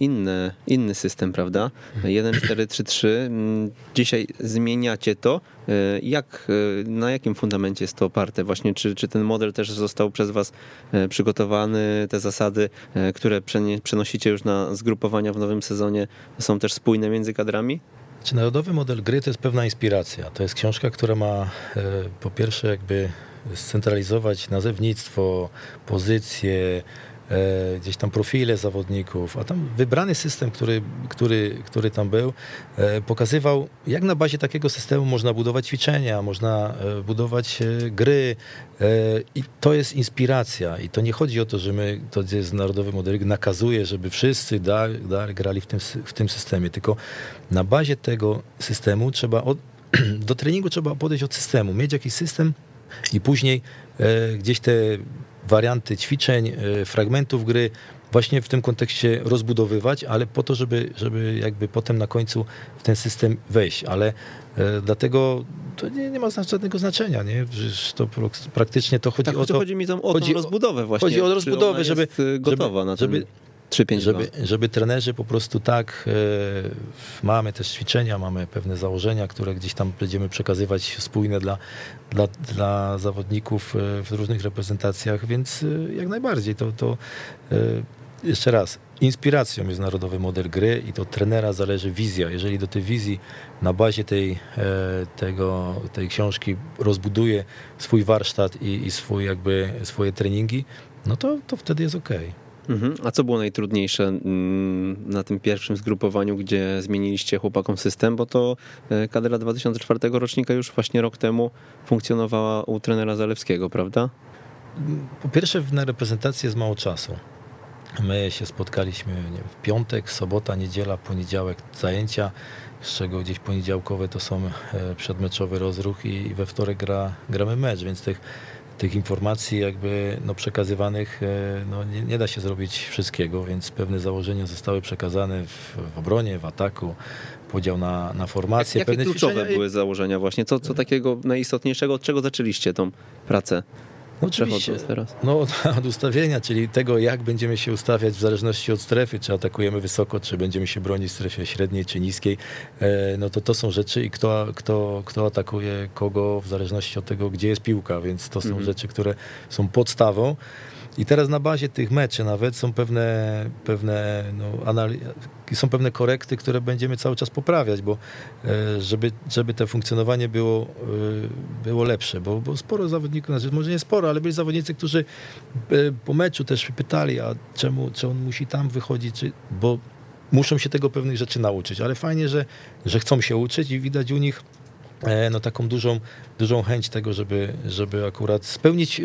S1: inny, inny system, prawda? 1, 4, 3, 3. Dzisiaj zmieniacie to. E, jak, e, na jakim fundamencie jest to oparte? Właśnie, czy, czy ten model też został przez Was przygotowany, te zasady, które przenosicie już na zgrupowania w nowym sezonie, są też spójne między kadrami?
S2: Czy narodowy model gry to jest pewna inspiracja. To jest książka, która ma po pierwsze jakby scentralizować nazewnictwo, pozycje, E, gdzieś tam profile zawodników, a tam wybrany system, który, który, który tam był, e, pokazywał, jak na bazie takiego systemu można budować ćwiczenia, można e, budować gry. I to jest inspiracja. I to nie chodzi o to, że my, to jest narodowy model, nakazuje, żeby wszyscy dalej, grali w tym, w tym systemie, tylko na bazie tego systemu trzeba, od, do treningu trzeba podejść od systemu, mieć jakiś system i później gdzieś te warianty ćwiczeń, e, fragmentów gry właśnie w tym kontekście rozbudowywać, ale po to, żeby, żeby jakby potem na końcu w ten system wejść. Ale e, dlatego to nie, nie ma żadnego znaczenia, nie? Przecież to praktycznie to chodzi
S1: tak,
S2: o to.
S1: Chodzi mi tam o chodzi, rozbudowę właśnie.
S2: Chodzi o rozbudowę, żeby
S1: gotowa
S2: żeby,
S1: na ten...
S2: żeby,
S1: 3,
S2: żeby, żeby trenerzy po prostu tak, e, mamy też ćwiczenia, mamy pewne założenia, które gdzieś tam będziemy przekazywać spójne dla, dla, dla zawodników e, w różnych reprezentacjach, więc e, jak najbardziej to, to jeszcze raz, inspiracją jest narodowy model gry i to trenera zależy wizja. Jeżeli do tej wizji na bazie tej, tego, tej książki rozbuduje swój warsztat i, i swój jakby, swoje treningi, no to, to wtedy jest ok.
S1: Mhm. A co było najtrudniejsze mm, na tym pierwszym zgrupowaniu, gdzie zmieniliście chłopakom system? Bo to e, kadra 2004 rocznika już właśnie rok temu funkcjonowała u trenera Zalewskiego, prawda?
S2: Po pierwsze, na reprezentacji jest mało czasu. My się spotkaliśmy wiem, w piątek, sobota, niedziela, poniedziałek zajęcia, z czego gdzieś poniedziałkowe to są e, przedmeczowy rozruch i we wtorek gra, gramy mecz, więc tych tych informacji jakby no, przekazywanych no, nie, nie da się zrobić wszystkiego, więc pewne założenia zostały przekazane w, w obronie, w ataku, podział na, na formacje.
S1: Jakie
S2: pewne
S1: kluczowe
S2: ćwiczenia
S1: były założenia właśnie? Co, co takiego najistotniejszego? Od czego zaczęliście tą pracę?
S2: No oczywiście,
S1: teraz.
S2: no od, od ustawienia, czyli tego jak będziemy się ustawiać w zależności od strefy, czy atakujemy wysoko, czy będziemy się bronić w strefie średniej czy niskiej, e, no to to są rzeczy i kto, kto, kto atakuje kogo w zależności od tego, gdzie jest piłka, więc to są
S1: Mhm.
S2: rzeczy, które są podstawą. I teraz na bazie tych meczy nawet są pewne, pewne, no, są pewne korekty, które będziemy cały czas poprawiać, bo e, żeby, żeby to funkcjonowanie było, e, było lepsze, bo, bo sporo zawodników, znaczy może nie sporo, ale byli zawodnicy, którzy e, po meczu też pytali, a czemu, czy on musi tam wychodzić, czy, bo muszą się tego pewnych rzeczy nauczyć, ale fajnie, że, że chcą się uczyć i widać u nich no, taką dużą, dużą chęć tego, żeby, żeby akurat spełnić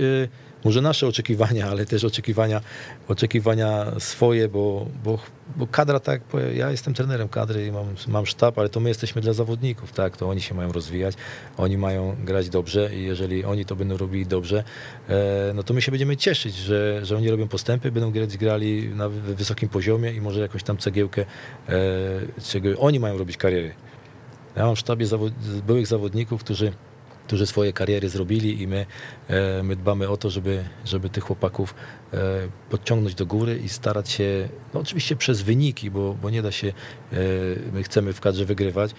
S2: może nasze oczekiwania, ale też oczekiwania, oczekiwania swoje, bo, bo, bo kadra, tak, ja jestem trenerem kadry i mam, mam sztab, ale to my jesteśmy dla zawodników, tak, to oni się mają rozwijać, oni mają grać dobrze i jeżeli oni to będą robili dobrze, e, no to my się będziemy cieszyć, że, że oni robią postępy, będą grać, grali na wy- wysokim poziomie i może jakąś tam cegiełkę, e, czego oni mają robić kariery. Ja mam w sztabie zawod- byłych zawodników, którzy, którzy swoje kariery zrobili i my, e, my dbamy o to, żeby, żeby tych chłopaków e, podciągnąć do góry i starać się, no oczywiście przez wyniki, bo, bo nie da się, e, my chcemy w kadrze wygrywać,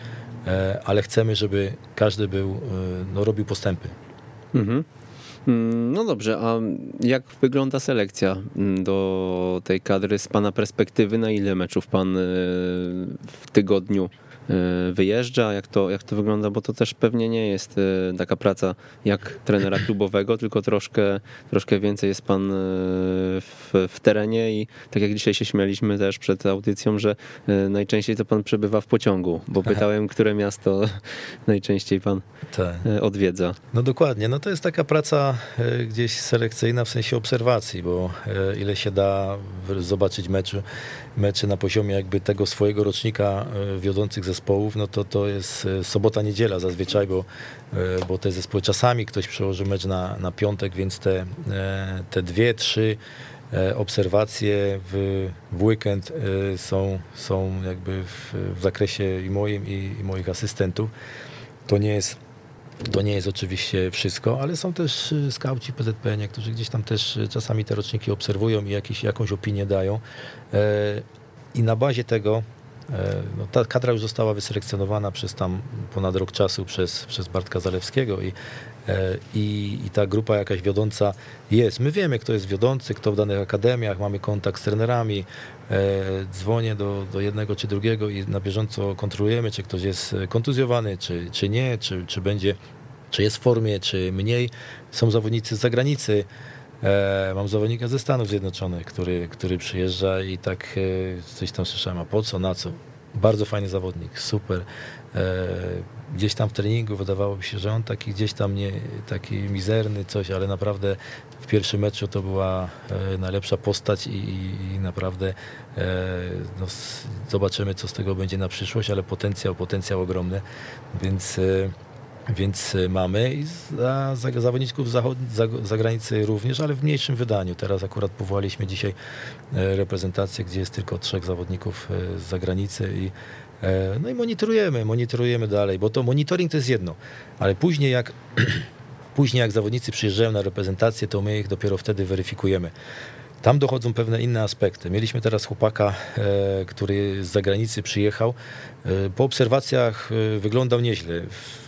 S2: ale chcemy, żeby każdy był, no, robił postępy.
S1: Mhm. Mm, No dobrze, a jak wygląda selekcja mm, do tej kadry z Pana perspektywy? Na ile meczów Pan w tygodniu wyjeżdża? Jak to, jak to wygląda? Bo to też pewnie nie jest y, taka praca jak trenera klubowego, tylko troszkę, troszkę więcej jest Pan y, w, w terenie i tak jak dzisiaj się śmialiśmy też przed audycją, że y, najczęściej to Pan przebywa w pociągu, bo pytałem, które miasto najczęściej Pan
S2: Tak.
S1: y, odwiedza.
S2: No dokładnie, no to jest taka praca gdzieś selekcyjna w sensie obserwacji, bo ile się da zobaczyć meczu, mecze na poziomie jakby tego swojego rocznika e, wiodących zespołów, no to to jest e, sobota, niedziela zazwyczaj, bo, e, bo te zespoły czasami ktoś przełoży mecz na, na piątek, więc te, te dwie, trzy obserwacje w, w weekend są, są jakby w, w zakresie i moim i, i moich asystentów. To nie jest to nie jest oczywiście wszystko, ale są też y, skauci PZPN, którzy gdzieś tam też y, czasami te roczniki obserwują i jakiś, jakąś opinię dają. E, I na bazie tego e, no, ta kadra już została wyselekcjonowana przez tam ponad rok czasu przez, przez Bartka Zalewskiego i, i, i ta grupa jakaś wiodąca jest. My wiemy, kto jest wiodący, kto w danych akademiach, mamy kontakt z trenerami, e, dzwonię do, do jednego czy drugiego i na bieżąco kontrolujemy, czy ktoś jest e, kontuzjowany, czy, czy nie, czy, czy będzie, czy jest w formie, czy mniej. Są zawodnicy z zagranicy. E, mam zawodnika ze Stanów Zjednoczonych, który, który przyjeżdża i tak e, coś tam słyszałem, a po co, na co? Bardzo fajny zawodnik, super. Gdzieś tam w treningu wydawało mi się, że on taki gdzieś tam nie, taki mizerny coś, ale naprawdę w pierwszym meczu to była e, najlepsza postać i, i, i naprawdę e, no, zobaczymy, co z tego będzie na przyszłość, ale potencjał, potencjał ogromny, więc, e, więc mamy i za, za, zawodników zachod, za, zagranicy również, ale w mniejszym wydaniu. Teraz akurat powołaliśmy dzisiaj reprezentację, gdzie jest tylko trzech zawodników z zagranicy i no i monitorujemy, monitorujemy dalej, bo to monitoring to jest jedno, ale później jak Później jak zawodnicy przyjeżdżają na reprezentację, to my ich dopiero wtedy weryfikujemy. Tam dochodzą pewne inne aspekty. Mieliśmy teraz chłopaka, e, który z zagranicy przyjechał. E, po obserwacjach e, wyglądał nieźle.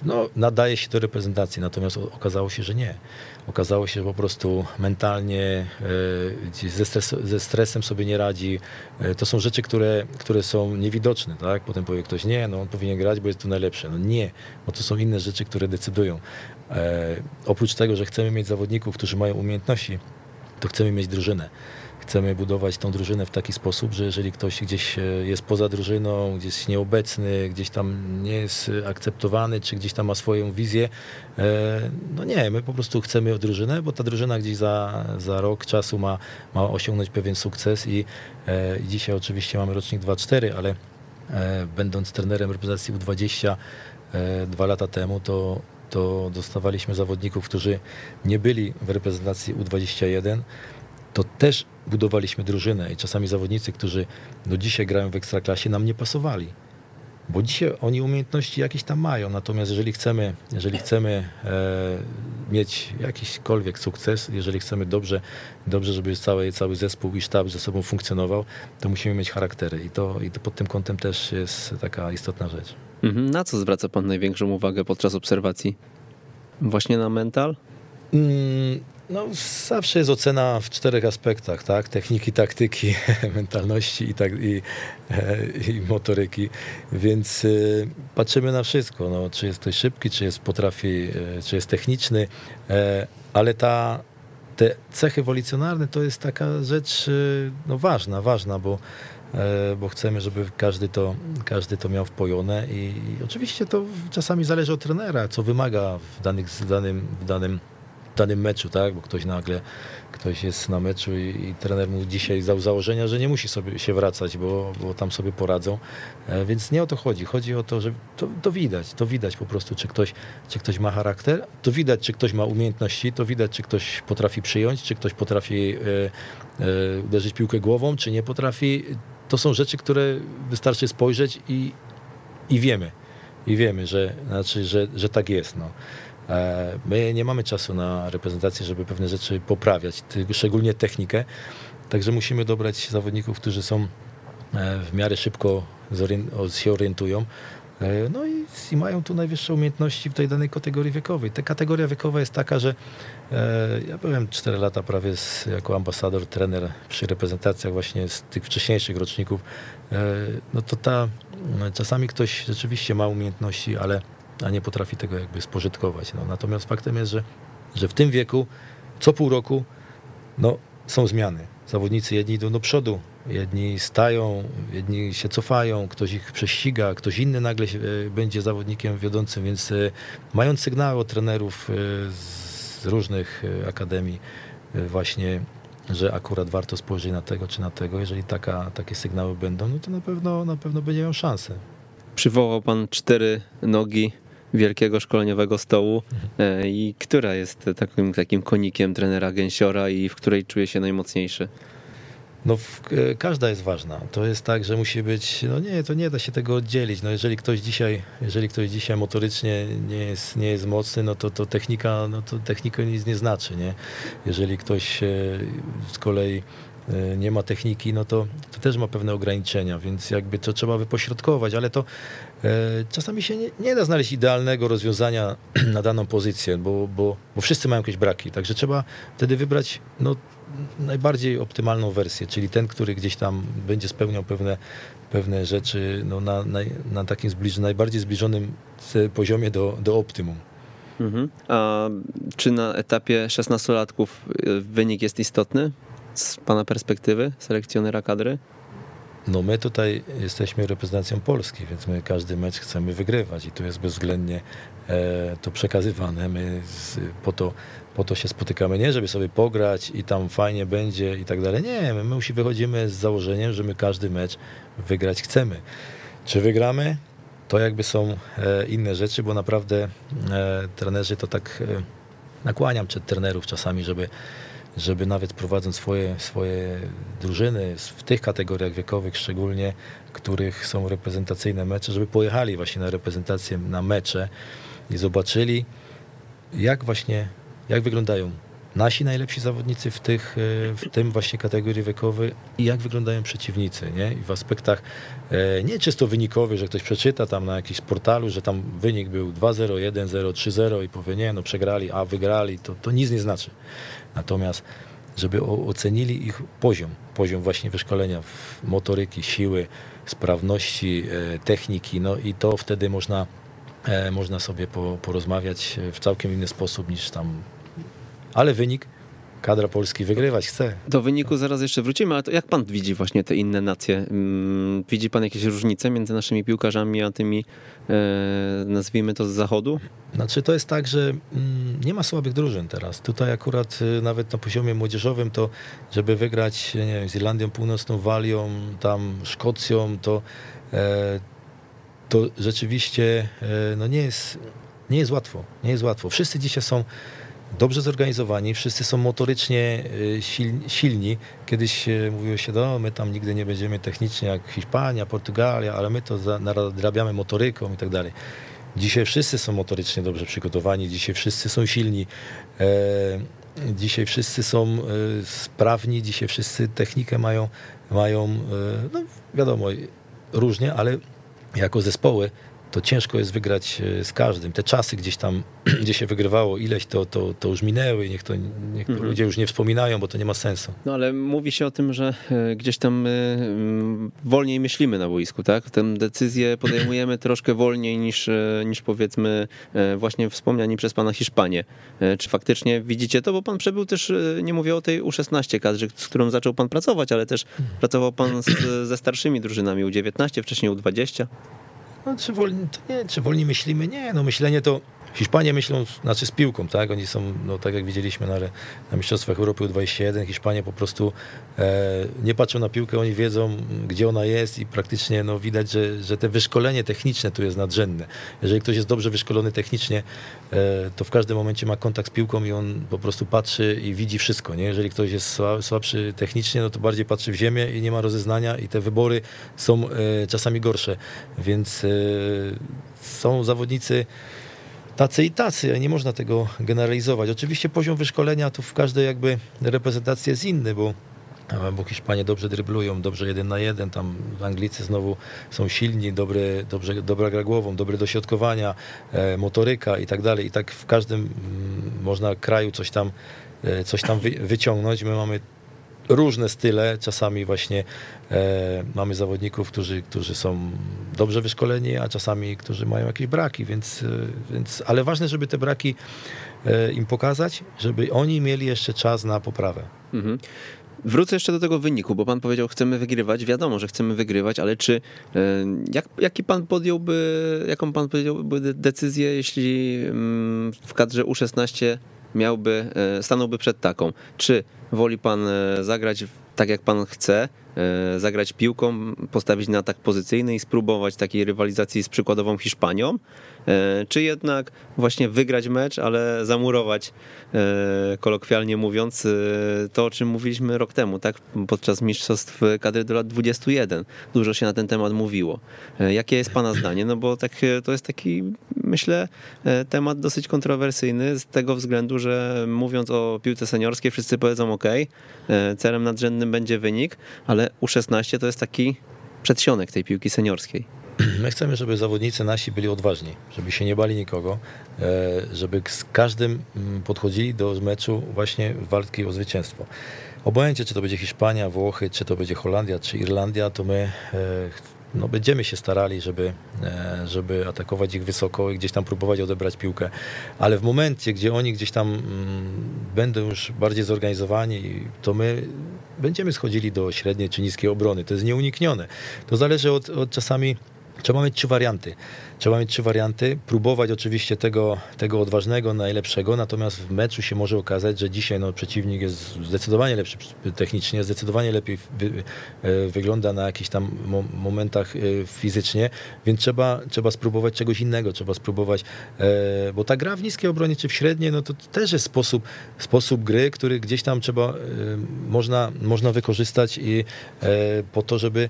S2: No, nadaje się do reprezentacji, natomiast okazało się, że nie. Okazało się, że po prostu mentalnie ze, stres, ze stresem sobie nie radzi. To są rzeczy, które, które są niewidoczne. Tak? Potem powie ktoś, nie, no on powinien grać, bo jest tu najlepszy. No nie, bo to są inne rzeczy, które decydują. Oprócz tego, że chcemy mieć zawodników, którzy mają umiejętności, to chcemy mieć drużynę. Chcemy budować tą drużynę w taki sposób, że jeżeli ktoś gdzieś e, jest poza drużyną, gdzieś nieobecny, gdzieś tam nie jest akceptowany, czy gdzieś tam ma swoją wizję, e, no nie, my po prostu chcemy drużynę, bo ta drużyna gdzieś za, za rok czasu ma, ma osiągnąć pewien sukces i, e, i dzisiaj oczywiście mamy rocznik 2-4, ale będąc trenerem reprezentacji U20 e, dwa lata temu, to to dostawaliśmy zawodników, którzy nie byli w reprezentacji U21, to też budowaliśmy drużynę i czasami zawodnicy, którzy do dzisiaj grają w ekstraklasie, nam nie pasowali. Bo dzisiaj oni umiejętności jakieś tam mają, natomiast jeżeli chcemy, jeżeli chcemy e, mieć jakiśkolwiek sukces, jeżeli chcemy dobrze, dobrze żeby cały, cały zespół i sztab ze sobą funkcjonował, to musimy mieć charaktery i to, i to pod tym kątem też jest taka istotna rzecz.
S1: Mhm. Na co zwraca pan największą uwagę podczas obserwacji? Właśnie na mental?
S2: Mm, no, zawsze jest ocena w czterech aspektach, tak? Techniki, taktyki, mentalności i, tak, i, e, i motoryki, więc y, patrzymy na wszystko, no, czy jest ktoś szybki, czy jest potrafi, y, czy jest techniczny, y, ale ta, te cechy wolicjonarne to jest taka rzecz no, ważna, ważna, bo bo chcemy, żeby każdy to, każdy to miał wpojone i, oczywiście to czasami zależy od trenera, co wymaga w, danych, w, danym, w danym danym meczu, tak? Bo ktoś nagle, ktoś jest na meczu i, i trener mu dzisiaj zdał założenia, że nie musi sobie się wracać, bo, bo tam sobie poradzą. E, więc nie o to chodzi. Chodzi o to, że to, to, widać, to widać po prostu, czy ktoś, czy ktoś ma charakter, to widać, czy ktoś ma umiejętności, to widać, czy ktoś potrafi przyjąć, czy ktoś potrafi e, e, uderzyć piłkę głową, czy nie potrafi. To są rzeczy, które wystarczy spojrzeć i, i wiemy. I wiemy, że, znaczy, że, że tak jest. No. E, my nie mamy czasu na reprezentację, żeby pewne rzeczy poprawiać, szczególnie technikę. Także musimy dobrać zawodników, którzy są e, w miarę szybko się orientują. E, no i, i, mają tu najwyższe umiejętności w tej danej kategorii wiekowej. Ta kategoria wiekowa jest taka, że ja byłem 4 lata prawie z, jako ambasador, trener przy reprezentacjach właśnie z tych wcześniejszych roczników. No to ta, czasami ktoś rzeczywiście ma umiejętności, ale a nie potrafi tego jakby spożytkować. No, natomiast faktem jest, że, że w tym wieku co pół roku no, są zmiany. Zawodnicy jedni idą do przodu, jedni stają, jedni się cofają, ktoś ich prześciga, ktoś inny nagle e, będzie zawodnikiem wiodącym, więc e, mając sygnały od trenerów e, z różnych akademii właśnie że akurat warto spojrzeć na tego czy na tego. Jeżeli taka, takie sygnały będą, no to na pewno, na pewno będzie miał szansę.
S1: Przywołał pan cztery nogi wielkiego szkoleniowego stołu i która jest takim, takim konikiem trenera Gęsiora i w której czuje się najmocniejszy?
S2: No, e, każda jest ważna. To jest tak, że musi być, no nie, to nie da się tego oddzielić. No jeżeli ktoś dzisiaj, jeżeli ktoś dzisiaj motorycznie nie jest, nie jest mocny, no to, to technika, no to technika nic nie znaczy, nie? Jeżeli ktoś z kolei E, nie ma techniki, no to, to też ma pewne ograniczenia, więc jakby to trzeba wypośrodkować, ale to e, czasami się nie, nie, da znaleźć idealnego rozwiązania na daną pozycję, bo, bo, bo wszyscy mają jakieś braki, także trzeba wtedy wybrać no, najbardziej optymalną wersję, czyli ten, który gdzieś tam będzie spełniał pewne, pewne rzeczy no, na, na, na takim zbliż, najbardziej zbliżonym poziomie do, do optymum.
S1: Mhm. A czy na etapie 16-latków e, wynik jest istotny? z Pana perspektywy, selekcjonera kadry?
S2: No my tutaj jesteśmy reprezentacją Polski, więc my każdy mecz chcemy wygrywać i tu jest bezwzględnie e, to przekazywane. My po, to, po to się spotykamy, nie żeby sobie pograć i tam fajnie będzie i tak dalej. Nie, my, my wychodzimy z założeniem, że my każdy mecz wygrać chcemy. Czy wygramy? To jakby są e, inne rzeczy, bo naprawdę e, trenerzy to tak e, nakłaniam przed trenerów czasami, żeby żeby nawet prowadząc swoje, swoje drużyny w tych kategoriach wiekowych szczególnie, których są reprezentacyjne mecze, żeby pojechali właśnie na reprezentację, na mecze i zobaczyli, jak właśnie, jak wyglądają nasi najlepsi zawodnicy w, tych, e, w tym właśnie kategorii wiekowej i jak wyglądają przeciwnicy, nie? I w aspektach e, nie czysto wynikowych, że ktoś przeczyta tam na jakimś portalu, że tam wynik był 2-0, 1-0, 3-0 i powie, nie, no przegrali, a wygrali, to, to nic nie znaczy. Natomiast żeby ocenili ich poziom, poziom właśnie wyszkolenia, motoryki, siły, sprawności, e, techniki, no i to wtedy można, można sobie porozmawiać w całkiem inny sposób niż tam, ale wynik kadra Polski wygrywać chce.
S1: Do wyniku zaraz jeszcze wrócimy, ale jak pan widzi właśnie te inne nacje? Mm, widzi pan jakieś różnice między naszymi piłkarzami a tymi, e, nazwijmy to z zachodu?
S2: Znaczy to jest tak, że mm, nie ma słabych drużyn teraz. Tutaj akurat y, nawet na poziomie młodzieżowym to, żeby wygrać nie wiem, z Irlandią Północną, Walią, tam Szkocją, to, e, to rzeczywiście e, no nie jest nie jest łatwo, nie jest łatwo. Wszyscy dzisiaj są dobrze zorganizowani, wszyscy są motorycznie y, silni. Kiedyś y, mówiło się, no my tam nigdy nie będziemy technicznie jak Hiszpania, Portugalia, ale my to nadrabiamy motoryką i tak dalej. Dzisiaj wszyscy są motorycznie dobrze przygotowani, dzisiaj wszyscy są silni, e, dzisiaj wszyscy są e, sprawni, dzisiaj wszyscy technikę mają, mają e, no wiadomo, różnie, ale jako zespoły to ciężko jest wygrać e, z każdym. Te czasy gdzieś tam, gdzie się wygrywało ileś, to, to, to już minęły. Niech to, niech to mhm. ludzie już nie wspominają, bo to nie ma sensu.
S1: No ale mówi się o tym, że e, gdzieś tam mm, wolniej myślimy na boisku, tak? Tę decyzję podejmujemy troszkę wolniej niż, e, niż powiedzmy właśnie wspomniani przez pana Hiszpanię. Czy faktycznie widzicie to? Bo pan przebył też, nie mówię o tej U16 kadrze, z którą zaczął pan pracować, ale też mhm. pracował pan z, ze starszymi drużynami U19, wcześniej U20.
S2: No, czy, wolni, nie, czy wolni myślimy? Nie, no myślenie to Hiszpanie myślą, znaczy z piłką, tak? Oni są, no tak jak widzieliśmy na, na Mistrzostwach Europy U21, Hiszpanie po prostu e, nie patrzą na piłkę, oni wiedzą, gdzie ona jest i praktycznie no, widać, że, że te wyszkolenie techniczne tu jest nadrzędne. Jeżeli ktoś jest dobrze wyszkolony technicznie, e, to w każdym momencie ma kontakt z piłką i on po prostu patrzy i widzi wszystko, nie? Jeżeli ktoś jest słabszy technicznie, no to bardziej patrzy w ziemię i nie ma rozeznania i te wybory są e, czasami gorsze, więc e, są zawodnicy, tacy i tacy, nie można tego generalizować. Oczywiście poziom wyszkolenia tu w każdej jakby reprezentacji jest inny, bo bo Hiszpanie dobrze dryblują, dobrze jeden na jeden, tam Anglicy znowu są silni, dobry, dobrze, dobra gra głową, dobre dośrodkowania, e, motoryka i tak dalej. I tak w każdym mm, można kraju coś tam, e, coś tam wy, wyciągnąć. My mamy różne style. Czasami właśnie e, mamy zawodników, którzy, którzy są dobrze wyszkoleni, a czasami, którzy mają jakieś braki, więc, e, więc ale ważne, żeby te braki e, im pokazać, żeby oni mieli jeszcze czas na poprawę. Mhm.
S1: Wrócę jeszcze do tego wyniku, bo pan powiedział, chcemy wygrywać. Wiadomo, że chcemy wygrywać, ale czy e, jak, jaki pan podjąłby, jaką pan podjąłby decyzję, jeśli mm, w kadrze U16 miałby, e, stanąłby przed taką? Czy woli pan e, zagrać tak, jak pan chce, e, zagrać piłką, postawić na atak pozycyjny i spróbować takiej rywalizacji z przykładową Hiszpanią, czy jednak właśnie wygrać mecz, ale zamurować, e, kolokwialnie mówiąc, e, to o czym mówiliśmy rok temu, tak? Podczas mistrzostw kadry do lat 21. Dużo się na ten temat mówiło. Jakie jest Pana zdanie? No bo tak, to jest taki, myślę, temat dosyć kontrowersyjny z tego względu, że mówiąc o piłce seniorskiej, wszyscy powiedzą OK, celem nadrzędnym będzie wynik, ale U16 to jest taki przedsionek tej piłki seniorskiej.
S2: My chcemy, żeby zawodnicy nasi byli odważni, żeby się nie bali nikogo, e, żeby z każdym mm, podchodzili do meczu właśnie walki o zwycięstwo. Obojętnie, czy to będzie Hiszpania, Włochy, czy to będzie Holandia, czy Irlandia, to my e, no, będziemy się starali, żeby, e, żeby atakować ich wysoko i gdzieś tam próbować odebrać piłkę. Ale w momencie, gdzie oni gdzieś tam mm, będą już bardziej zorganizowani, to my będziemy schodzili do średniej czy niskiej obrony. To jest nieuniknione. To zależy od, od czasami Trzeba mieć trzy warianty. Trzeba mieć trzy warianty, próbować oczywiście tego, tego odważnego, najlepszego, natomiast w meczu się może okazać, że dzisiaj no, przeciwnik jest zdecydowanie lepszy technicznie, zdecydowanie lepiej wy, e, wygląda na jakichś tam momentach e, fizycznie, więc trzeba, trzeba spróbować czegoś innego, trzeba spróbować, e, bo ta gra w niskiej obronie czy w średniej, no to też jest sposób, sposób gry, który gdzieś tam trzeba, można, można wykorzystać i po to, żeby,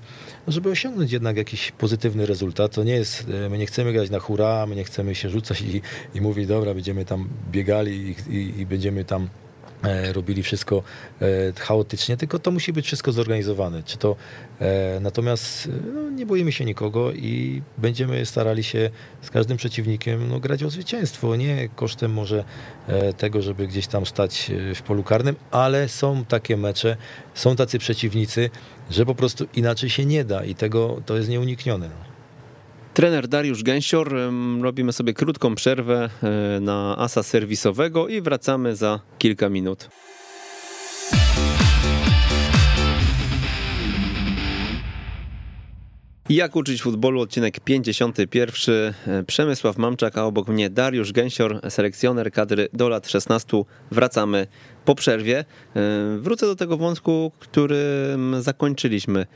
S2: żeby osiągnąć jednak jakiś pozytywny rezultat. To nie jest, my nie chcemy chcemy grać na hura, my nie chcemy się rzucać i, i mówić, dobra, będziemy tam biegali i, i, i będziemy tam e, robili wszystko e, chaotycznie, tylko to musi być wszystko zorganizowane. Czy to, e, natomiast no, nie boimy się nikogo i będziemy starali się z każdym przeciwnikiem no, grać o zwycięstwo, nie kosztem może tego, żeby gdzieś tam stać w polu karnym, ale są takie mecze, są tacy przeciwnicy, że po prostu inaczej się nie da i tego to jest nieuniknione.
S1: Trener Dariusz Gęsior. Robimy sobie krótką przerwę e, na asa serwisowego i wracamy za kilka minut. Jak uczyć futbolu? Odcinek 51. E, Przemysław Mamczak, a obok mnie Dariusz Gęsior, selekcjoner kadry do lat 16. Wracamy po przerwie. E, wrócę do tego wątku, którym zakończyliśmy,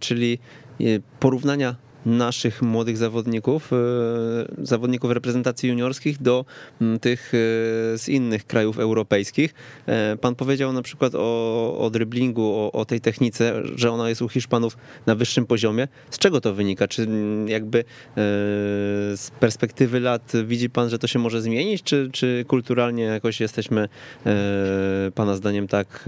S1: czyli porównania naszych młodych zawodników, e, zawodników reprezentacji juniorskich do tych z innych krajów europejskich. Pan powiedział na przykład o, o dryblingu, o, o tej technice, że ona jest u Hiszpanów na wyższym poziomie. Z czego to wynika? Czy jakby z perspektywy lat widzi pan, że to się może zmienić, czy, czy kulturalnie jakoś jesteśmy pana zdaniem tak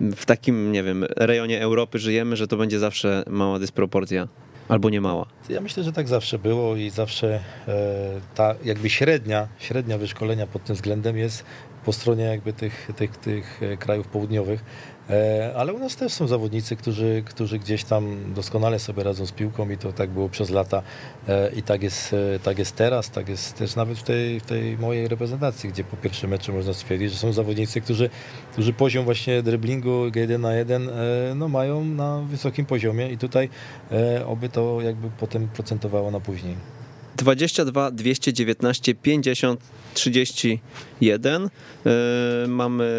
S1: w takim, nie wiem, rejonie Europy żyjemy, że to będzie zawsze mała dysproporcja. Albo nie mała.
S2: Ja myślę, że tak zawsze było i zawsze e, ta jakby średnia, średnia wyszkolenia pod tym względem jest po stronie jakby tych, tych, tych e, krajów południowych. E, ale u nas też są zawodnicy, którzy, którzy gdzieś tam doskonale sobie radzą z piłką i to tak było przez lata e, i tak jest, tak jest teraz, tak jest też nawet w tej, w tej mojej reprezentacji, gdzie po pierwszym meczu można stwierdzić, że są zawodnicy, którzy, którzy poziom właśnie driblingu 1 na 1 no, mają na wysokim poziomie i tutaj oby to jakby potem procentowało na później.
S1: 22 219 50 31. Mamy,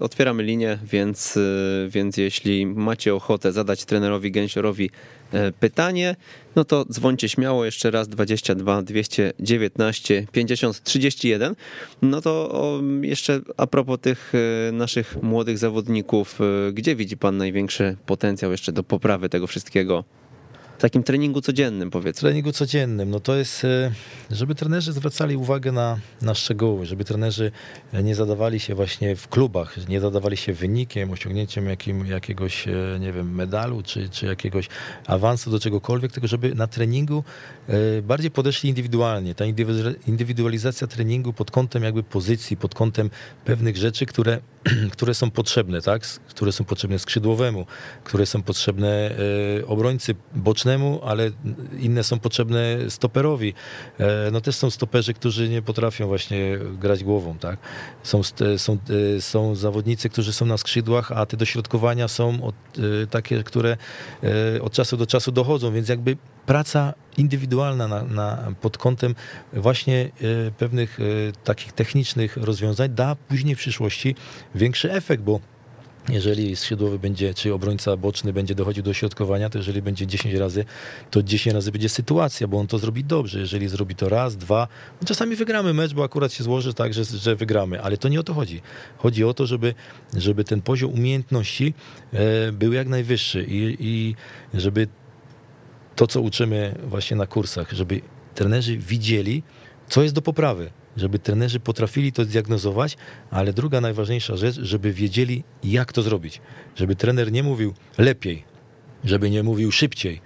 S1: otwieramy linię, więc, e, więc jeśli macie ochotę zadać trenerowi Gęsiorowi e, pytanie, no to dzwońcie śmiało jeszcze raz 22 219 50 31. No to jeszcze a propos tych e, naszych młodych zawodników, gdzie widzi pan największy potencjał jeszcze do poprawy tego wszystkiego? Takim treningu codziennym powiedzmy.
S2: Treningu codziennym, no to jest, e, żeby trenerzy zwracali uwagę na, na szczegóły, żeby trenerzy nie zadawali się właśnie w klubach, nie zadawali się wynikiem, osiągnięciem jakim, jakiegoś, e, nie wiem, medalu, czy, czy jakiegoś awansu do czegokolwiek, tylko żeby na treningu e, bardziej podeszli indywidualnie. Ta indywidualizacja treningu pod kątem jakby pozycji, pod kątem pewnych rzeczy, które, które są potrzebne, tak? które są potrzebne skrzydłowemu, które są potrzebne obrońcy bocznemu, ale inne są potrzebne stoperowi. E, no też są stoperzy, którzy nie potrafią właśnie grać głową, tak? Są, są, e, są zawodnicy, którzy są na skrzydłach, a te dośrodkowania są od, e, takie, które od czasu do czasu dochodzą, więc jakby praca indywidualna na, na, pod kątem właśnie pewnych takich technicznych rozwiązań da później w przyszłości większy efekt, bo jeżeli skrzydłowy będzie, czy obrońca boczny będzie dochodził do środkowania, to jeżeli będzie 10 razy, to 10 razy będzie sytuacja, bo on to zrobi dobrze. Jeżeli zrobi to raz, dwa, no czasami wygramy mecz, bo akurat się złoży tak, że, że wygramy, ale to nie o to chodzi. Chodzi o to, żeby, żeby ten poziom umiejętności e, był jak najwyższy i, i żeby to, co uczymy właśnie na kursach, żeby trenerzy widzieli, co jest do poprawy żeby trenerzy potrafili to zdiagnozować, ale druga najważniejsza rzecz, żeby wiedzieli, jak to zrobić. Żeby trener nie mówił lepiej, żeby nie mówił szybciej,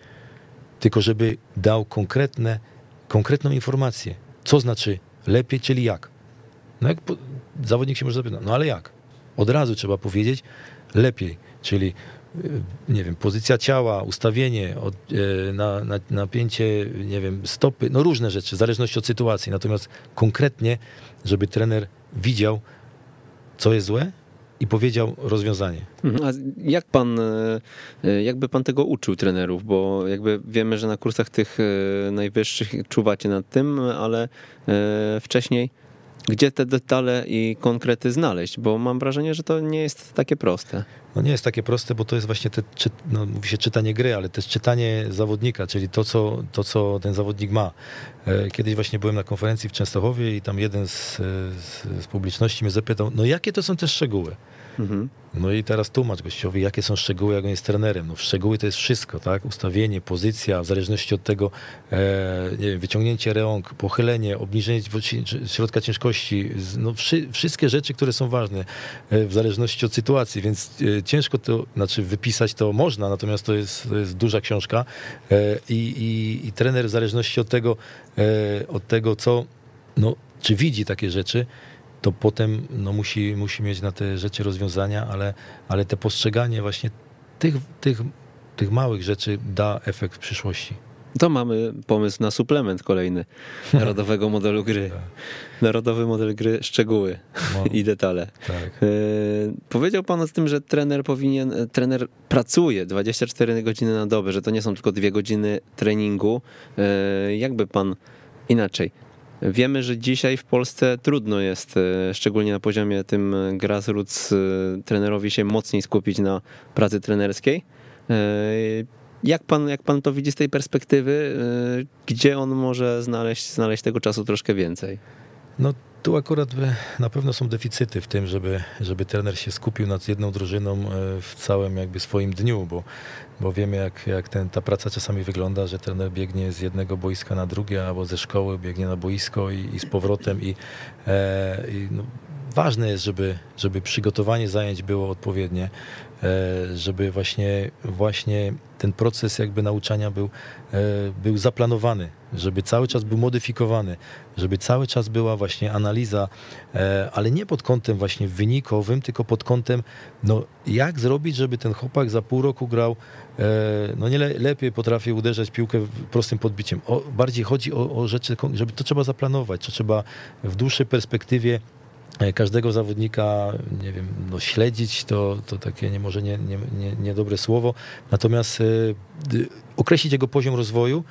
S2: tylko żeby dał konkretne, konkretną informację, co znaczy lepiej, czyli jak. No jak zawodnik się może zapytać, no ale jak? Od razu trzeba powiedzieć lepiej, czyli nie wiem, pozycja ciała, ustawienie, od, e, na, na, napięcie, nie wiem, stopy, no różne rzeczy, w zależności od sytuacji. Natomiast konkretnie, żeby trener widział, co jest złe i powiedział rozwiązanie.
S1: Mhm. A jak pan, e, jakby pan tego uczył trenerów, bo jakby wiemy, że na kursach tych najwyższych czuwacie nad tym, ale wcześniej gdzie te detale i konkrety znaleźć, bo mam wrażenie, że to nie jest takie proste.
S2: No nie jest takie proste, bo to jest właśnie te, no, mówi się czytanie gry, ale też czytanie zawodnika, czyli to co, to, co ten zawodnik ma. E, kiedyś właśnie byłem na konferencji w Częstochowie i tam jeden z, z, z publiczności mnie zapytał, no jakie to są te szczegóły? Mhm. No i teraz tłumacz gościowi, jakie są szczegóły, jak on jest trenerem. No szczegóły to jest wszystko, tak? Ustawienie, pozycja, w zależności od tego, e, wiem, wyciągnięcie rąk, pochylenie, obniżenie środka ciężkości, no wszy, wszystkie rzeczy, które są ważne e, w zależności od sytuacji, więc e, ciężko to, znaczy wypisać to można, natomiast to jest, to jest duża książka e, i, i, i trener w zależności od tego, e, od tego, co, no, czy widzi takie rzeczy, to potem no, musi, musi mieć na te rzeczy rozwiązania, ale, ale te postrzeganie właśnie tych, tych, tych małych rzeczy da efekt w przyszłości.
S1: To mamy pomysł na suplement kolejny narodowego modelu gry. Tak. Narodowy model gry, szczegóły no, i detale. Tak. E, powiedział pan o tym, że trener powinien, trener pracuje 24 godziny na dobę, że to nie są tylko dwie godziny treningu. E, jakby pan inaczej Wiemy, że dzisiaj w Polsce trudno jest, e, szczególnie na poziomie tym grassroots, e, trenerowi się mocniej skupić na pracy trenerskiej. E, Jak pan, jak pan to widzi z tej perspektywy? Gdzie on może znaleźć, znaleźć tego czasu troszkę więcej?
S2: No tu akurat na pewno są deficyty w tym, żeby, żeby trener się skupił nad jedną drużyną w całym jakby swoim dniu, bo, bo wiemy jak, jak ten, ta praca czasami wygląda, że trener biegnie z jednego boiska na drugie albo ze szkoły biegnie na boisko i, i z powrotem. I, e, i no, ważne jest, żeby, żeby przygotowanie zajęć było odpowiednie, e, żeby właśnie, właśnie ten proces jakby nauczania był, e, był zaplanowany, żeby cały czas był modyfikowany, żeby cały czas była właśnie analiza, e, ale nie pod kątem właśnie wynikowym, tylko pod kątem, no jak zrobić, żeby ten chłopak za pół roku grał, no nie le, lepiej potrafi uderzać piłkę prostym podbiciem. O, bardziej chodzi o, o rzeczy, żeby to trzeba zaplanować, to trzeba w dłuższej perspektywie E, każdego zawodnika, nie wiem, no śledzić, to, to takie nie, może nie, nie, nie, niedobre słowo, natomiast e, określić jego poziom rozwoju,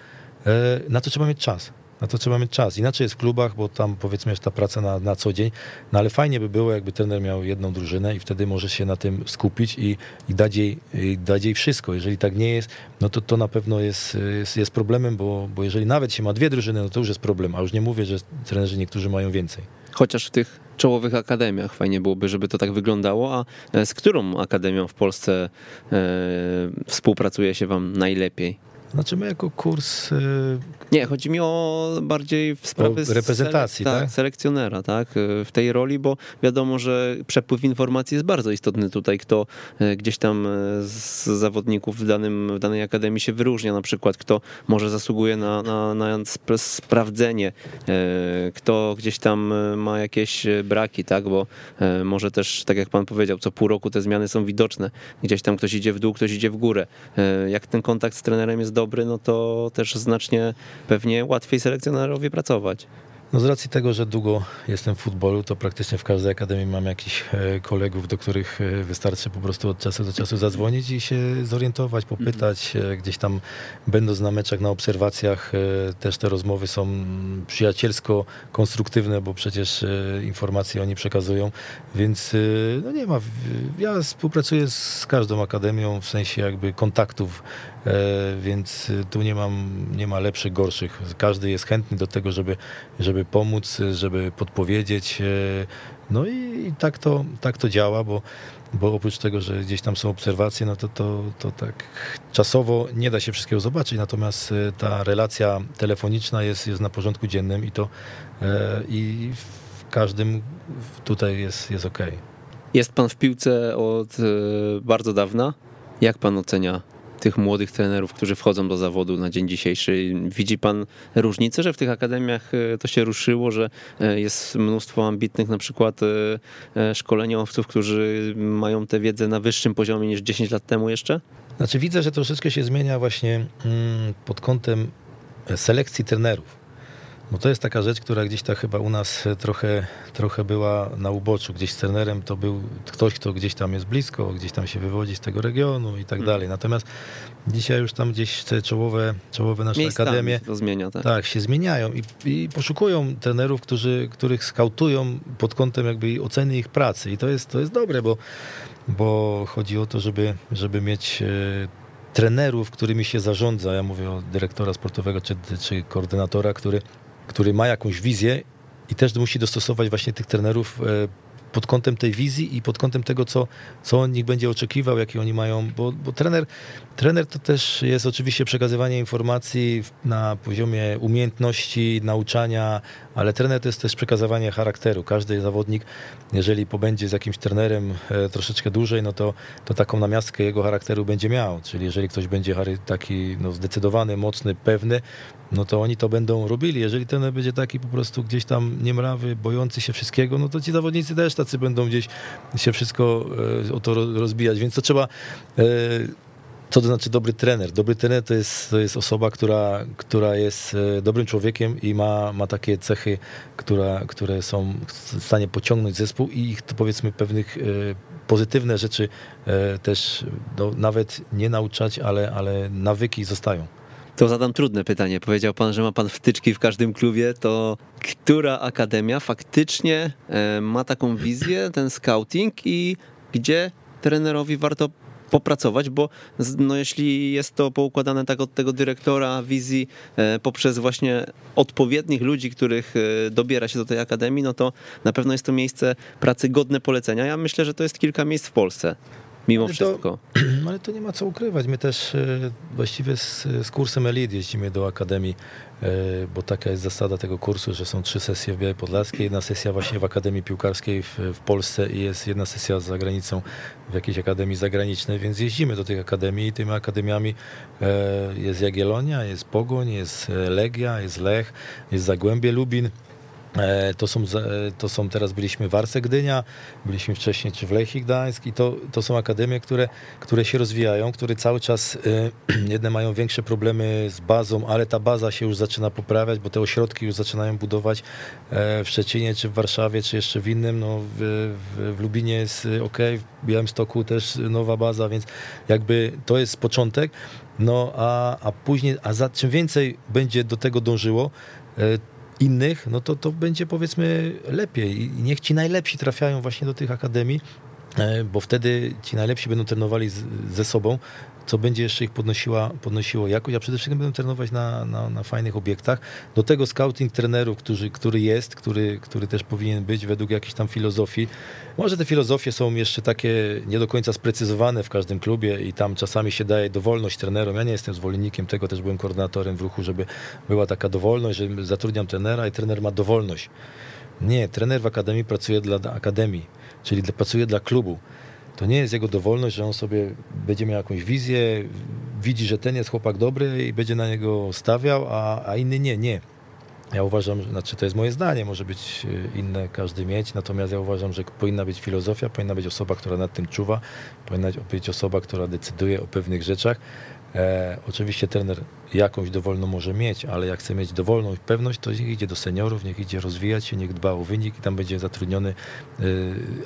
S2: e, na to trzeba mieć czas. Na to trzeba mieć czas. Inaczej jest w klubach, bo tam powiedzmy jest ta praca na, na co dzień, no ale fajnie by było, jakby trener miał jedną drużynę i wtedy może się na tym skupić i, i, dać, jej, i dać jej wszystko. Jeżeli tak nie jest, no to to na pewno jest, jest, jest problemem, bo, bo jeżeli nawet się ma dwie drużyny, no to już jest problem, a już nie mówię, że trenerzy niektórzy mają więcej.
S1: Chociaż w tych czołowych akademiach. Fajnie byłoby, żeby to tak wyglądało. A e, z którą akademią w Polsce e, współpracuje się Wam najlepiej?
S2: Znaczy my jako kurs... Y,
S1: Nie, chodzi mi o bardziej w sprawy
S2: reprezentacji,
S1: selek-
S2: tak,
S1: tak? selekcjonera, tak? Y, w tej roli, bo wiadomo, że przepływ informacji jest bardzo istotny tutaj, kto y, gdzieś tam z zawodników w, danym, w danej akademii się wyróżnia, na przykład kto może zasługuje na, na, na sprawdzenie, kto gdzieś tam ma jakieś braki, tak? Bo może też, tak jak pan powiedział, co pół roku te zmiany są widoczne. Gdzieś tam ktoś idzie w dół, ktoś idzie w górę. Jak ten kontakt z trenerem jest dobry, no to też znacznie pewnie łatwiej selekcjonerowi pracować.
S2: No z racji tego, że długo jestem w futbolu, to praktycznie w każdej akademii mam jakichś e, kolegów, do których e, wystarczy po prostu od czasu do czasu zadzwonić i się zorientować, popytać. Mhm. Gdzieś tam będąc na meczach, na obserwacjach, też te rozmowy są przyjacielsko konstruktywne, bo przecież informacje oni przekazują, więc no nie ma. Ja współpracuję z każdą akademią w sensie jakby kontaktów więc tu nie mam, nie ma lepszych, gorszych. Każdy jest chętny do tego, żeby, żeby pomóc, żeby podpowiedzieć. E, no i, i, tak, to, tak to działa, bo, bo oprócz tego, że gdzieś tam są obserwacje, no to, to, to tak czasowo nie da się wszystkiego zobaczyć, natomiast e, ta relacja telefoniczna jest, jest na porządku dziennym i to e, i w każdym tutaj jest, jest ok.
S1: Jest pan w piłce od bardzo dawna. Jak pan ocenia tych młodych trenerów, którzy wchodzą do zawodu na dzień dzisiejszy. Widzi pan różnicę, że w tych akademiach e, to się ruszyło, że e, jest mnóstwo ambitnych na przykład e, szkoleniowców, którzy mają tę wiedzę na wyższym poziomie niż 10 lat temu jeszcze?
S2: Znaczy widzę, że troszeczkę się zmienia właśnie mm, pod kątem selekcji trenerów. Bo to jest taka rzecz, która gdzieś tak chyba u nas trochę, trochę była na uboczu. Gdzieś z trenerem to był ktoś, kto gdzieś tam jest blisko, gdzieś tam się wywodzi z tego regionu i tak mm. dalej. Natomiast dzisiaj już tam gdzieś te czołowe, czołowe nasze Miejscami akademie
S1: to zmienia, tak.
S2: tak, się zmieniają i, i poszukują trenerów, którzy, których skautują pod kątem jakby oceny ich pracy. I to jest, to jest dobre, bo, bo chodzi o to, żeby, żeby mieć e, trenerów, którymi się zarządza. Ja mówię o dyrektora sportowego czy, czy koordynatora, który który ma jakąś wizję i też musi dostosować właśnie tych trenerów e, pod kątem tej wizji i pod kątem tego, co, co on nich będzie oczekiwał, jakie oni mają, bo, bo trener, trener to też jest oczywiście przekazywanie informacji na poziomie umiejętności, nauczania, ale trener to jest też przekazywanie charakteru. Każdy zawodnik, jeżeli pobędzie z jakimś trenerem e, troszeczkę dłużej, no to, to taką namiastkę jego charakteru będzie miał. Czyli jeżeli ktoś będzie taki no, zdecydowany, mocny, pewny, no to oni to będą robili. Jeżeli ten będzie taki po prostu gdzieś tam niemrawy, bojący się wszystkiego, no to ci zawodnicy też tacy będą gdzieś się wszystko e, o to rozbijać, więc to trzeba e, co to znaczy dobry trener? Dobry trener to jest, to jest osoba, która, która jest e, dobrym człowiekiem i ma, ma takie cechy, która, które są w stanie pociągnąć zespół i ich to powiedzmy pewnych pozytywne rzeczy też no, nawet nie nauczać, ale, ale nawyki zostają.
S1: To zadam trudne pytanie. Powiedział pan, że ma pan wtyczki w każdym klubie. To która akademia faktycznie e, ma taką wizję, ten scouting i gdzie trenerowi warto popracować, bo no, jeśli jest to poukładane tak od tego dyrektora wizji e, poprzez właśnie odpowiednich ludzi, których e, dobiera się do tej akademii, no to na pewno jest to miejsce pracy godne polecenia. Ja myślę, że to jest kilka miejsc w Polsce mimo
S2: Ale
S1: wszystko.
S2: To, ale to nie ma co ukrywać. My też e, właściwie z, z kursem Elite jeździmy do Akademii, e, bo taka jest zasada tego kursu, że są trzy sesje w Białej Podlaskiej, jedna sesja właśnie w Akademii Piłkarskiej w, w Polsce i jest jedna sesja za granicą w jakiejś akademii zagranicznej, więc jeździmy do tych akademii i tymi akademiami e, jest Jagiellonia, jest Pogoń, jest Legia, jest Lech, jest Zagłębie Lubin, to są, to są teraz byliśmy w Arce Gdynia, byliśmy wcześniej czy w Lechii Gdańsk i to, to są akademie, które, które się rozwijają, które cały czas e, jedne mają większe problemy z bazą, ale ta baza się już zaczyna poprawiać, bo te ośrodki już zaczynają budować e, w Szczecinie, czy w Warszawie, czy jeszcze w innym. No, w, w, w Lubinie jest ok, w Białymstoku też nowa baza, więc jakby to jest początek. No a, a później, a za czym więcej będzie do tego dążyło, innych, no to to będzie powiedzmy lepiej. I niech ci najlepsi trafiają właśnie do tych akademii, e, bo wtedy ci najlepsi będą trenowali z, ze sobą, co będzie jeszcze ich podnosiła, podnosiło jakość, a przede wszystkim będą trenować na, na, na fajnych obiektach. Do tego scouting trenerów, który, który jest, który, który też powinien być według jakiejś tam filozofii. Może te filozofie są jeszcze takie nie do końca sprecyzowane w każdym klubie i tam czasami się daje dowolność trenerom. Ja nie jestem zwolennikiem tego, też byłem koordynatorem w ruchu, żeby była taka dowolność, że zatrudniam trenera i trener ma dowolność. Nie, trener w akademii pracuje dla akademii, czyli pracuje dla klubu. To nie jest jego dowolność, że on sobie będzie miał jakąś wizję, widzi, że ten jest chłopak dobry i będzie na niego stawiał, a, a inny nie, nie. Ja uważam, znaczy to jest moje zdanie, może być e, inne każdy mieć, natomiast ja uważam, że powinna być filozofia, powinna być osoba, która nad tym czuwa, powinna być osoba, która decyduje o pewnych rzeczach. E, oczywiście trener jakąś dowolną może mieć, ale jak chce mieć dowolną pewność, to niech idzie do seniorów, niech idzie rozwijać się, niech dba o wynik i tam będzie zatrudniony e,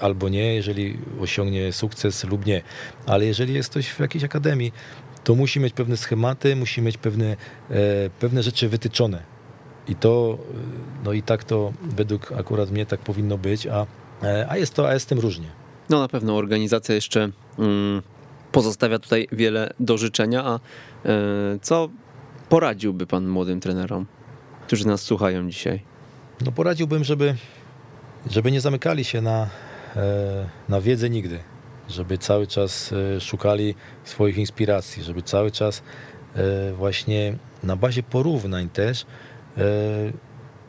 S2: albo nie, jeżeli osiągnie sukces lub nie. Ale jeżeli jest ktoś w jakiejś akademii, to musi mieć pewne schematy, musi mieć pewne, e, pewne rzeczy wytyczone. I to, no i tak to według akurat mnie tak powinno być, a, e, a jest to, a jest tym różnie.
S1: No na pewno organizacja jeszcze mm, pozostawia tutaj wiele do życzenia, a e, co poradziłby pan młodym trenerom, którzy nas słuchają dzisiaj?
S2: No poradziłbym, żeby, żeby nie zamykali się na, e, na wiedzę nigdy, żeby cały czas szukali swoich inspiracji, żeby cały czas właśnie na bazie porównań też E,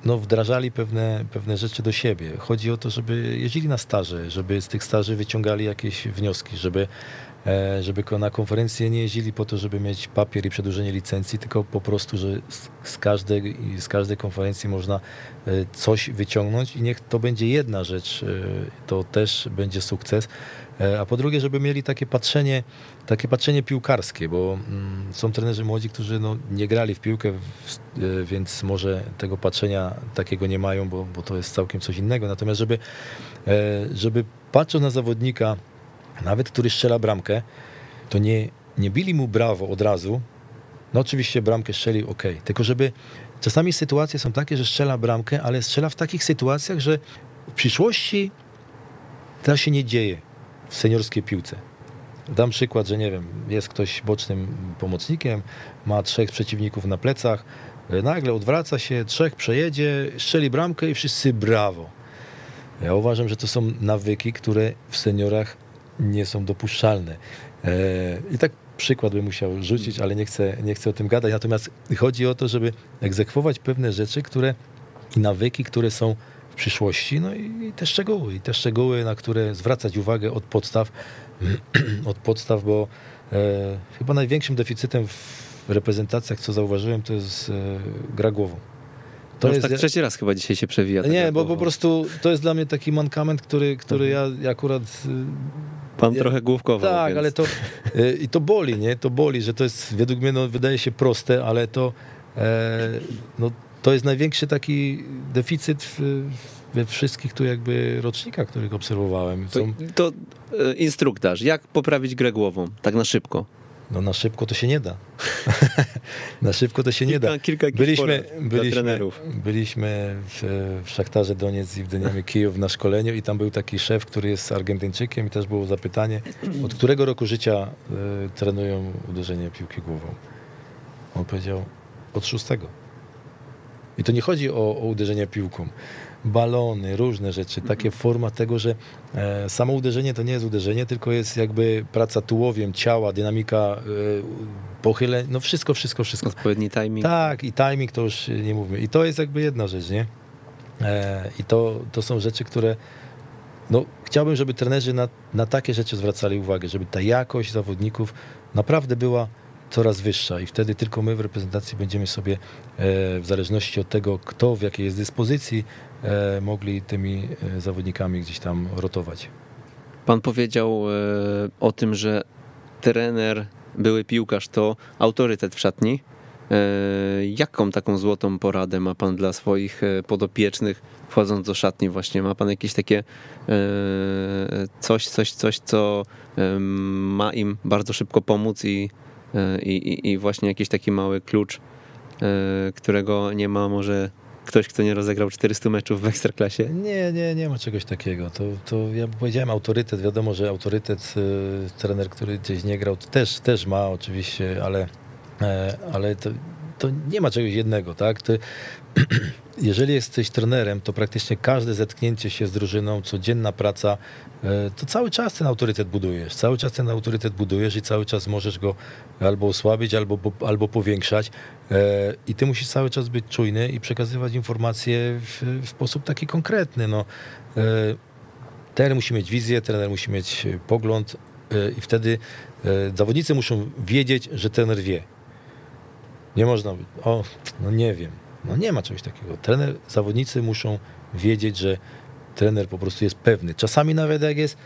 S2: no, wdrażali pewne, pewne rzeczy do siebie. Chodzi o to, żeby jeździli na staże, żeby z tych staży wyciągali jakieś wnioski, żeby, e, żeby na konferencje nie jeździli po to, żeby mieć papier i przedłużenie licencji, tylko po prostu, że z każdej, z każdej konferencji można e, coś wyciągnąć i niech to będzie jedna rzecz, to też będzie sukces. A po drugie, żeby mieli takie patrzenie, takie patrzenie piłkarskie, bo mm, są trenerzy młodzi, którzy no, nie grali w piłkę, e, więc może tego patrzenia takiego nie mają, bo, bo to jest całkiem coś innego. Natomiast żeby, e, żeby patrząc na zawodnika, nawet który strzela bramkę, to nie, nie bili mu brawo od razu. No oczywiście bramkę strzelił, ok, tylko żeby czasami sytuacje są takie, że strzela bramkę, ale strzela w takich sytuacjach, że w przyszłości to się nie dzieje w seniorskiej piłce. Dam przykład, że nie wiem, jest ktoś bocznym pomocnikiem, ma trzech przeciwników na plecach, nagle odwraca się, trzech przejedzie, strzeli bramkę i wszyscy brawo. Ja uważam, że to są nawyki, które w seniorach nie są dopuszczalne. E, I tak przykład bym musiał rzucić, ale nie chcę, nie chcę o tym gadać. Natomiast chodzi o to, żeby egzekwować pewne rzeczy, które i nawyki, które są w przyszłości, no i te szczegóły, i te szczegóły, na które zwracać uwagę od podstaw, od podstaw, bo e, chyba największym deficytem w reprezentacjach, co zauważyłem, to jest e, gra głową.
S1: To jest tak trzeci raz chyba dzisiaj się przewija.
S2: Nie, bo po prostu to jest dla mnie taki mankament, który, który mhm. ja akurat...
S1: Pan trochę główkowo.
S2: Tak, więc. ale to e, i to boli, nie? To boli, że to jest według mnie no, wydaje się proste, ale to e, no, to jest największy taki deficyt w, we wszystkich tu jakby rocznikach, których obserwowałem.
S1: Są... To, to e, instruktaż, jak poprawić grę głową, tak na szybko?
S2: No na szybko to się nie da. Na szybko to się nie da.
S1: Kilka, kilka
S2: byliśmy,
S1: byliśmy,
S2: byliśmy w, w Szachtarze Doniec i w Dynamie Kijów na szkoleniu i tam był taki szef, który jest Argentyńczykiem i też było zapytanie, od którego roku życia y, trenują uderzenie piłki głową. On powiedział, od szóstego. I to nie chodzi o, o uderzenie piłką balony, różne rzeczy. Takie forma tego, że e, samo uderzenie to nie jest uderzenie, tylko jest jakby praca tułowiem, ciała, dynamika e, pochyleń, no wszystko, wszystko, wszystko.
S1: Odpowiedni timing.
S2: Tak, i timing to już nie mówimy. I to jest jakby jedna rzecz, nie? E, I to, to są rzeczy, które no, chciałbym, żeby trenerzy na, na takie rzeczy zwracali uwagę, żeby ta jakość zawodników naprawdę była coraz wyższa i wtedy tylko my w reprezentacji będziemy sobie w zależności od tego, kto w jakiej jest dyspozycji, mogli tymi e, zawodnikami gdzieś tam rotować.
S1: Pan powiedział o tym, że trener, były piłkarz to autorytet w szatni. Jaką taką złotą poradę ma pan dla swoich podopiecznych, wchodząc do szatni właśnie? Ma pan jakieś takie coś, coś, coś, co ma im bardzo szybko pomóc i E, i, i właśnie jakiś taki mały klucz, e, którego nie ma może ktoś, kto nie rozegrał 400 meczów w Ekstraklasie?
S2: Nie, nie, nie ma czegoś takiego. To, to ja powiedziałem autorytet, wiadomo, że autorytet, y, trener, który gdzieś nie grał, też, też ma oczywiście, ale, e, ale to, to nie ma czegoś jednego, tak? Ty, jeżeli jesteś trenerem, to praktycznie każde zetknięcie się z drużyną, codzienna praca, e, to cały czas ten autorytet budujesz. Cały czas ten autorytet budujesz i cały czas możesz go albo osłabić, albo, albo powiększać. E, I ty musisz cały czas być czujny i przekazywać informacje w, w sposób taki konkretny. No. E, trener musi mieć wizję, trener musi mieć pogląd i wtedy zawodnicy muszą wiedzieć, że trener wie. Nie można, o, no nie wiem. No nie ma czegoś takiego. Trener, zawodnicy muszą wiedzieć, że trener po prostu jest pewny. Czasami nawet jak jest,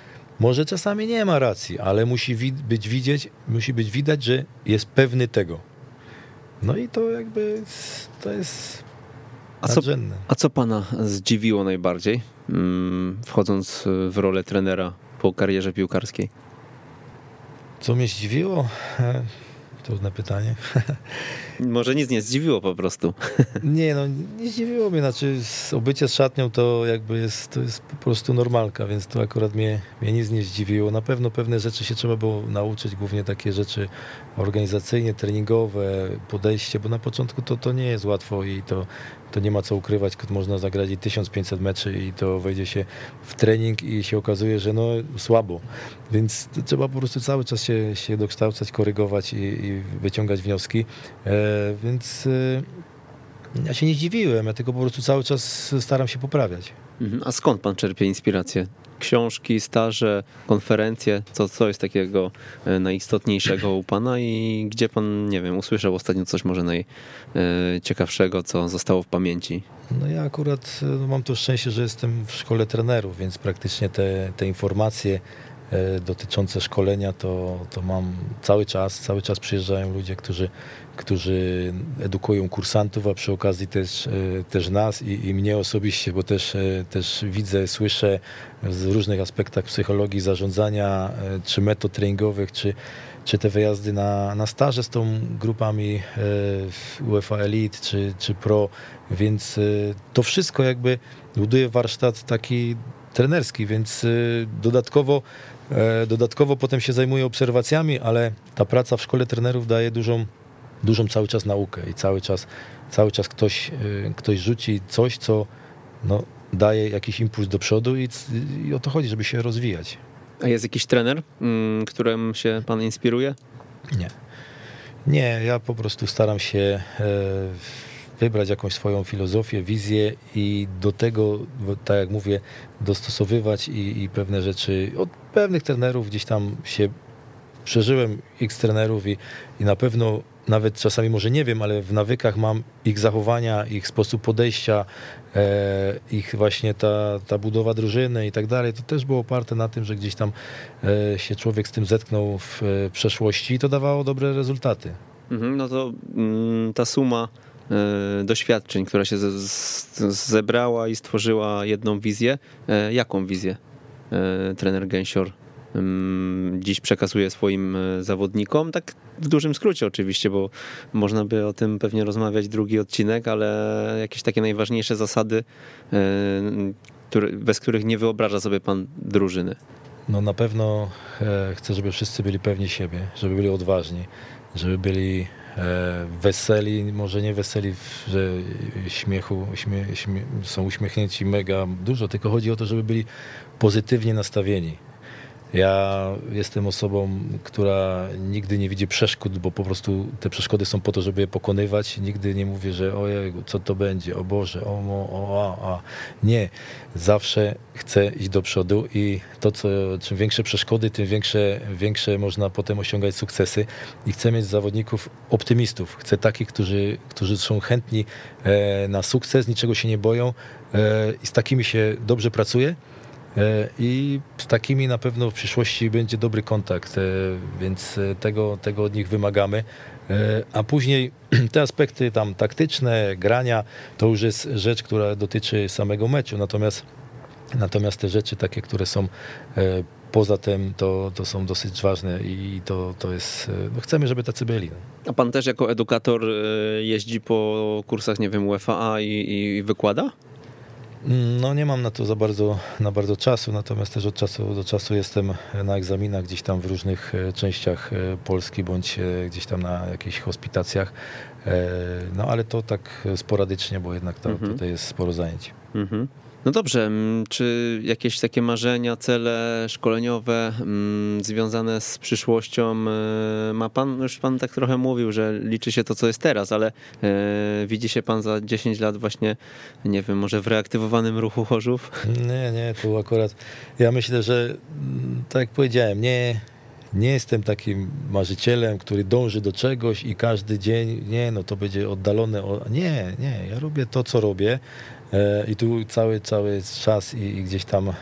S2: może czasami nie ma racji, ale musi być widzieć, musi być widać, że jest pewny tego. No i to jakby to jest
S1: a co, a co pana zdziwiło najbardziej, mm, wchodząc w rolę trenera po karierze piłkarskiej?
S2: Co mnie zdziwiło? Trudne pytanie.
S1: Może nic nie zdziwiło po prostu.
S2: Nie, no nie zdziwiło mnie. Znaczy obycie z szatnią to jakby jest, to jest po prostu normalka, więc to akurat mnie, mnie nic nie zdziwiło. Na pewno pewne rzeczy się trzeba było nauczyć, głównie takie rzeczy organizacyjne, treningowe, podejście, bo na początku to, to nie jest łatwo i to, to nie ma co ukrywać, można zagrać 1500 meczy i to wejdzie się w trening i się okazuje, że no słabo. Więc trzeba po prostu cały czas się, się dokształcać, korygować i, i wyciągać wnioski. E, więc e, ja się nie zdziwiłem, ja tylko po prostu cały czas staram się poprawiać.
S1: Mhm. A skąd pan czerpie inspirację? Książki, staże, konferencje? Co, co jest takiego e, najistotniejszego u pana i gdzie pan, nie wiem, usłyszał ostatnio coś może najciekawszego, co zostało w pamięci?
S2: No ja akurat no mam to szczęście, że jestem w szkole trenerów, więc praktycznie te, te informacje E, dotyczące szkolenia, to, to mam cały czas, cały czas przyjeżdżają ludzie, którzy, którzy edukują kursantów, a przy okazji też, e, też nas i, i mnie osobiście, bo też, e, też widzę, słyszę w różnych aspektach psychologii zarządzania, czy metod treningowych, czy, czy te wyjazdy na, na staże z tą grupami UEFA Elite, czy, czy Pro, więc to wszystko jakby buduje warsztat taki trenerski, więc dodatkowo E, dodatkowo potem się zajmuję obserwacjami, ale ta praca w szkole trenerów daje dużą, dużą cały czas naukę i cały czas, cały czas ktoś, e, ktoś rzuci coś, co no, daje jakiś impuls do przodu i, i o to chodzi, żeby się rozwijać.
S1: A jest jakiś trener, mm, którym się pan inspiruje?
S2: Nie. Nie, ja po prostu staram się e, wybrać jakąś swoją filozofię, wizję i do tego, tak jak mówię, dostosowywać i, i pewne rzeczy od pewnych trenerów gdzieś tam się przeżyłem x trenerów i, i na pewno nawet czasami może nie wiem, ale w nawykach mam ich zachowania, ich sposób podejścia, e, ich właśnie ta, ta budowa drużyny i tak dalej. To też było oparte na tym, że gdzieś tam e, się człowiek z tym zetknął w e, przeszłości i to dawało dobre rezultaty.
S1: Mhm, no to mm, ta suma doświadczeń, która się zebrała i stworzyła jedną wizję. Jaką wizję trener Gęsior dziś przekazuje swoim zawodnikom. Tak w dużym skrócie oczywiście, bo można by o tym pewnie rozmawiać drugi odcinek, ale jakieś takie najważniejsze zasady, bez których nie wyobraża sobie pan drużyny.
S2: No na pewno chcę, żeby wszyscy byli pewni siebie, żeby byli odważni, żeby byli E, weseli, może nie weseli, że śmiechu, śmie, śmie, są uśmiechnięci mega dużo, tylko chodzi o to, żeby byli pozytywnie nastawieni. Ja jestem osobą, która nigdy nie widzi przeszkód, bo po prostu te przeszkody są po to, żeby je pokonywać. Nigdy nie mówię, że ojej, co to będzie, o Boże, o, o, o a, a. Nie. Zawsze chcę iść do przodu i to, co, czym większe przeszkody, tym większe, większe można potem osiągać sukcesy. I chcę mieć zawodników optymistów. Chcę takich, którzy, którzy są chętni e, na sukces, niczego się nie boją e, i z takimi się dobrze pracuje. E, i z takimi na pewno w przyszłości będzie dobry kontakt, e, więc e, tego, tego od nich wymagamy. A później te aspekty tam taktyczne, grania, to już jest rzecz, która dotyczy samego meczu, natomiast, natomiast te rzeczy takie, które są poza tym, to, to są dosyć ważne i to, to jest, no chcemy, żeby tacy byli.
S1: A pan też jako edukator jeździ po kursach, nie wiem, UFA i, i wykłada?
S2: No nie mam na to za bardzo, na bardzo czasu, natomiast też od czasu do czasu jestem na egzaminach gdzieś tam w różnych e, częściach e, Polski, bądź e, gdzieś tam na jakichś hospitacjach. No ale to tak sporadycznie, bo jednak tam, mhm. tutaj jest sporo zajęć. Mhm.
S1: No dobrze, mm, czy jakieś takie marzenia, cele szkoleniowe mm, związane z przyszłością e, ma pan? Już pan tak trochę mówił, że liczy się to, co jest teraz, ale e, widzi się pan za 10 lat właśnie, nie wiem, może w reaktywowanym ruchu Chorzów?
S2: Nie, nie, tu akurat ja myślę, że mm, tak jak powiedziałem, nie, nie jestem takim marzycielem, który dąży do czegoś i każdy dzień, nie, no to będzie oddalone. Nie, nie, ja robię to, co robię. E, i tu cały, cały czas i, gdzieś tam e,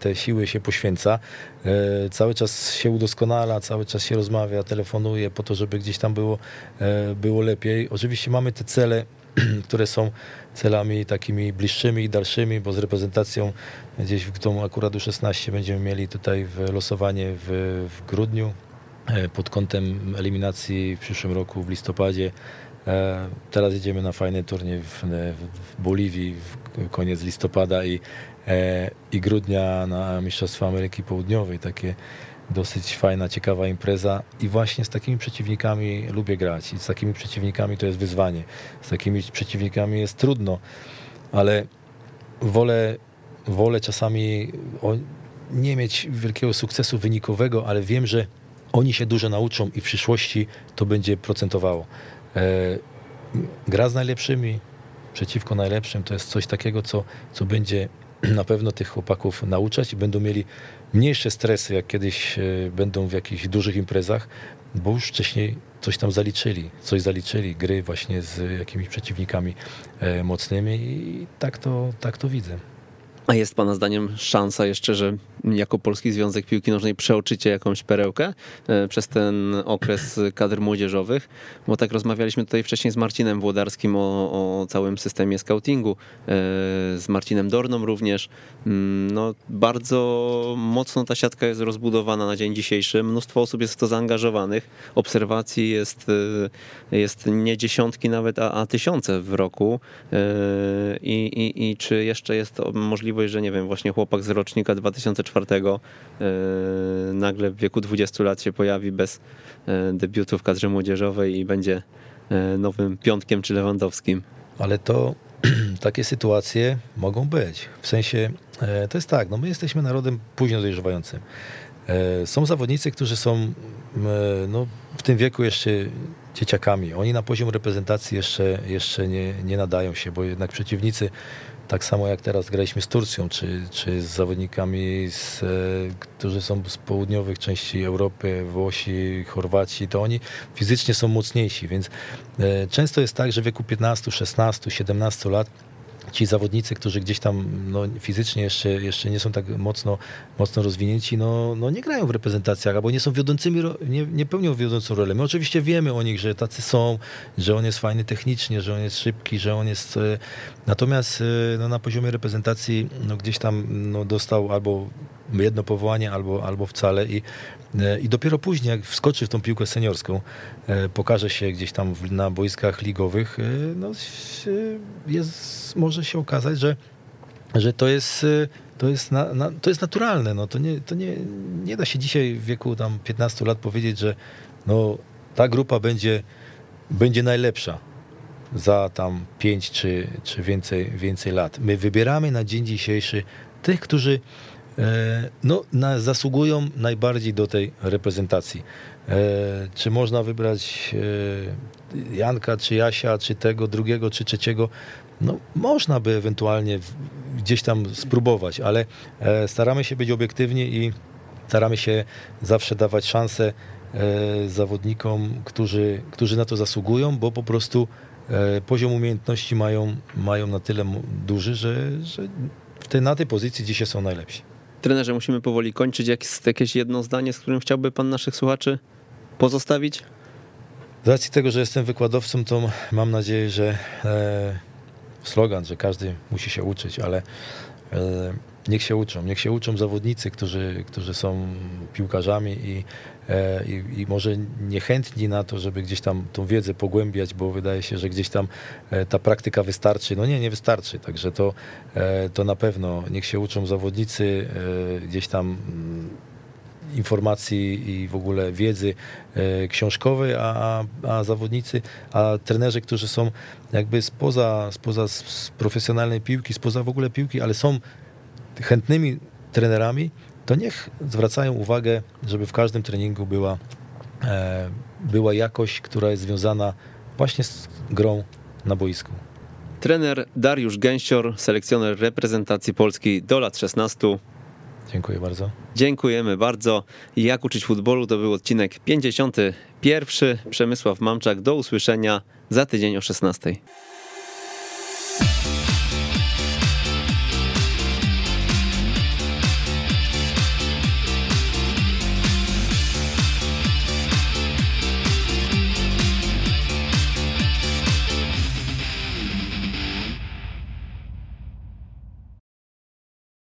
S2: te siły się poświęca. E, cały czas się udoskonala, cały czas się rozmawia, telefonuje po to, żeby gdzieś tam było, było lepiej. Oczywiście mamy te cele, które są celami takimi bliższymi i dalszymi, bo z reprezentacją gdzieś w tą akurat U16 będziemy mieli tutaj losowanie w, w grudniu pod kątem eliminacji w przyszłym roku w listopadzie teraz jedziemy na fajny turniej w, w Boliwii w koniec listopada i, e, i grudnia na Mistrzostwa Ameryki Południowej. Takie dosyć fajna, ciekawa impreza i właśnie z takimi przeciwnikami lubię grać i z takimi przeciwnikami to jest wyzwanie. Z takimi przeciwnikami jest trudno, ale wolę, wolę czasami nie mieć wielkiego sukcesu wynikowego, ale wiem, że oni się dużo nauczą i w przyszłości to będzie procentowało. E, gra z najlepszymi przeciwko najlepszym to jest coś takiego, co, co będzie na pewno tych chłopaków nauczać i będą mieli mniejsze stresy, jak kiedyś e, będą w jakichś dużych imprezach, bo już wcześniej coś tam zaliczyli, coś zaliczyli, gry właśnie z jakimiś przeciwnikami e, mocnymi i tak to, tak to widzę.
S1: A jest Pana zdaniem szansa jeszcze, że jako Polski Związek Piłki Nożnej przeoczycie jakąś perełkę e, przez ten okres kadr młodzieżowych? Bo tak rozmawialiśmy tutaj wcześniej z Marcinem Włodarskim o, o całym systemie scoutingu, e, z Marcinem Dorną również. Mm, no, bardzo mocno ta siatka jest rozbudowana na dzień dzisiejszy. Mnóstwo osób jest w to zaangażowanych. Obserwacji jest, e, jest nie dziesiątki nawet, a, a tysiące w roku. I, i, I czy jeszcze jest możliwość, że nie wiem, właśnie chłopak z rocznika 2004 nagle w wieku 20 lat się pojawi bez debiutu w kadrze młodzieżowej i będzie nowym piątkiem czy Lewandowskim?
S2: Ale to takie sytuacje mogą być. W sensie, e, to jest tak, no my jesteśmy narodem późno dojrzewającym. E, są zawodnicy, którzy są e, no, w tym wieku jeszcze dzieciakami. Oni na poziom reprezentacji jeszcze, jeszcze nie, nie nadają się, bo jednak przeciwnicy, tak samo jak teraz graliśmy z Turcją, czy, czy z zawodnikami, z, którzy są z południowych części Europy, Włosi, Chorwaci, to oni fizycznie są mocniejsi, więc często jest tak, że w wieku 15, 16, 17 lat ci zawodnicy, którzy gdzieś tam no, fizycznie jeszcze, jeszcze nie są tak mocno, mocno rozwinięci, no, no nie grają w reprezentacjach, albo nie są wiodącymi, nie, nie pełnią wiodącą rolę. My oczywiście wiemy o nich, że tacy są, że on jest fajny technicznie, że on jest szybki, że on jest... E, natomiast e, no, na poziomie reprezentacji no, gdzieś tam no, dostał albo jedno powołanie albo, albo wcale i, i dopiero później jak wskoczy w tą piłkę seniorską, e, pokaże się gdzieś tam na boiskach ligowych, e, no, jest, może się okazać, że, że to jest to jest, na, na, to jest naturalne. No, to nie, to nie, nie da się dzisiaj w wieku tam 15 lat powiedzieć, że no, ta grupa będzie, będzie najlepsza za tam 5 czy, czy więcej, więcej lat. My wybieramy na dzień dzisiejszy tych, którzy e, no, na, zasługują najbardziej do tej reprezentacji. E, czy można wybrać e, Janka, czy Jasia, czy tego, drugiego, czy trzeciego? No, można by ewentualnie gdzieś tam spróbować, ale staramy się być obiektywni i staramy się zawsze dawać szansę zawodnikom, którzy, którzy na to zasługują, bo po prostu E, poziom umiejętności mają, mają na tyle duży, że, że te, na tej pozycji dzisiaj są najlepsi.
S1: Trenerze, musimy powoli kończyć. Jest jakieś jedno zdanie, z którym chciałby pan naszych słuchaczy pozostawić?
S2: Z racji tego, że jestem wykładowcą, to mam nadzieję, że e, slogan, że każdy musi się uczyć, ale e, niech się uczą. Niech się uczą zawodnicy, którzy, którzy są piłkarzami i, i, i, może niechętni na to, żeby gdzieś tam tą wiedzę pogłębiać, bo wydaje się, że gdzieś tam e, ta praktyka wystarczy. No nie, nie wystarczy. Także to, e, to na pewno niech się uczą zawodnicy gdzieś tam mm, informacji i w ogóle wiedzy książkowej, a, a, zawodnicy, a trenerzy, którzy są jakby spoza, spoza profesjonalnej piłki, spoza w ogóle piłki, ale są chętnymi trenerami, to niech zwracają uwagę, żeby w każdym treningu była, e, była jakość, która jest związana właśnie z grą na boisku.
S1: Trener Dariusz Gęsior, selekcjoner reprezentacji Polski do lat 16.
S2: Dziękuję bardzo.
S1: Dziękujemy bardzo. Jak uczyć futbolu to był odcinek 51. Przemysław Mamczak. Do usłyszenia za tydzień o 16.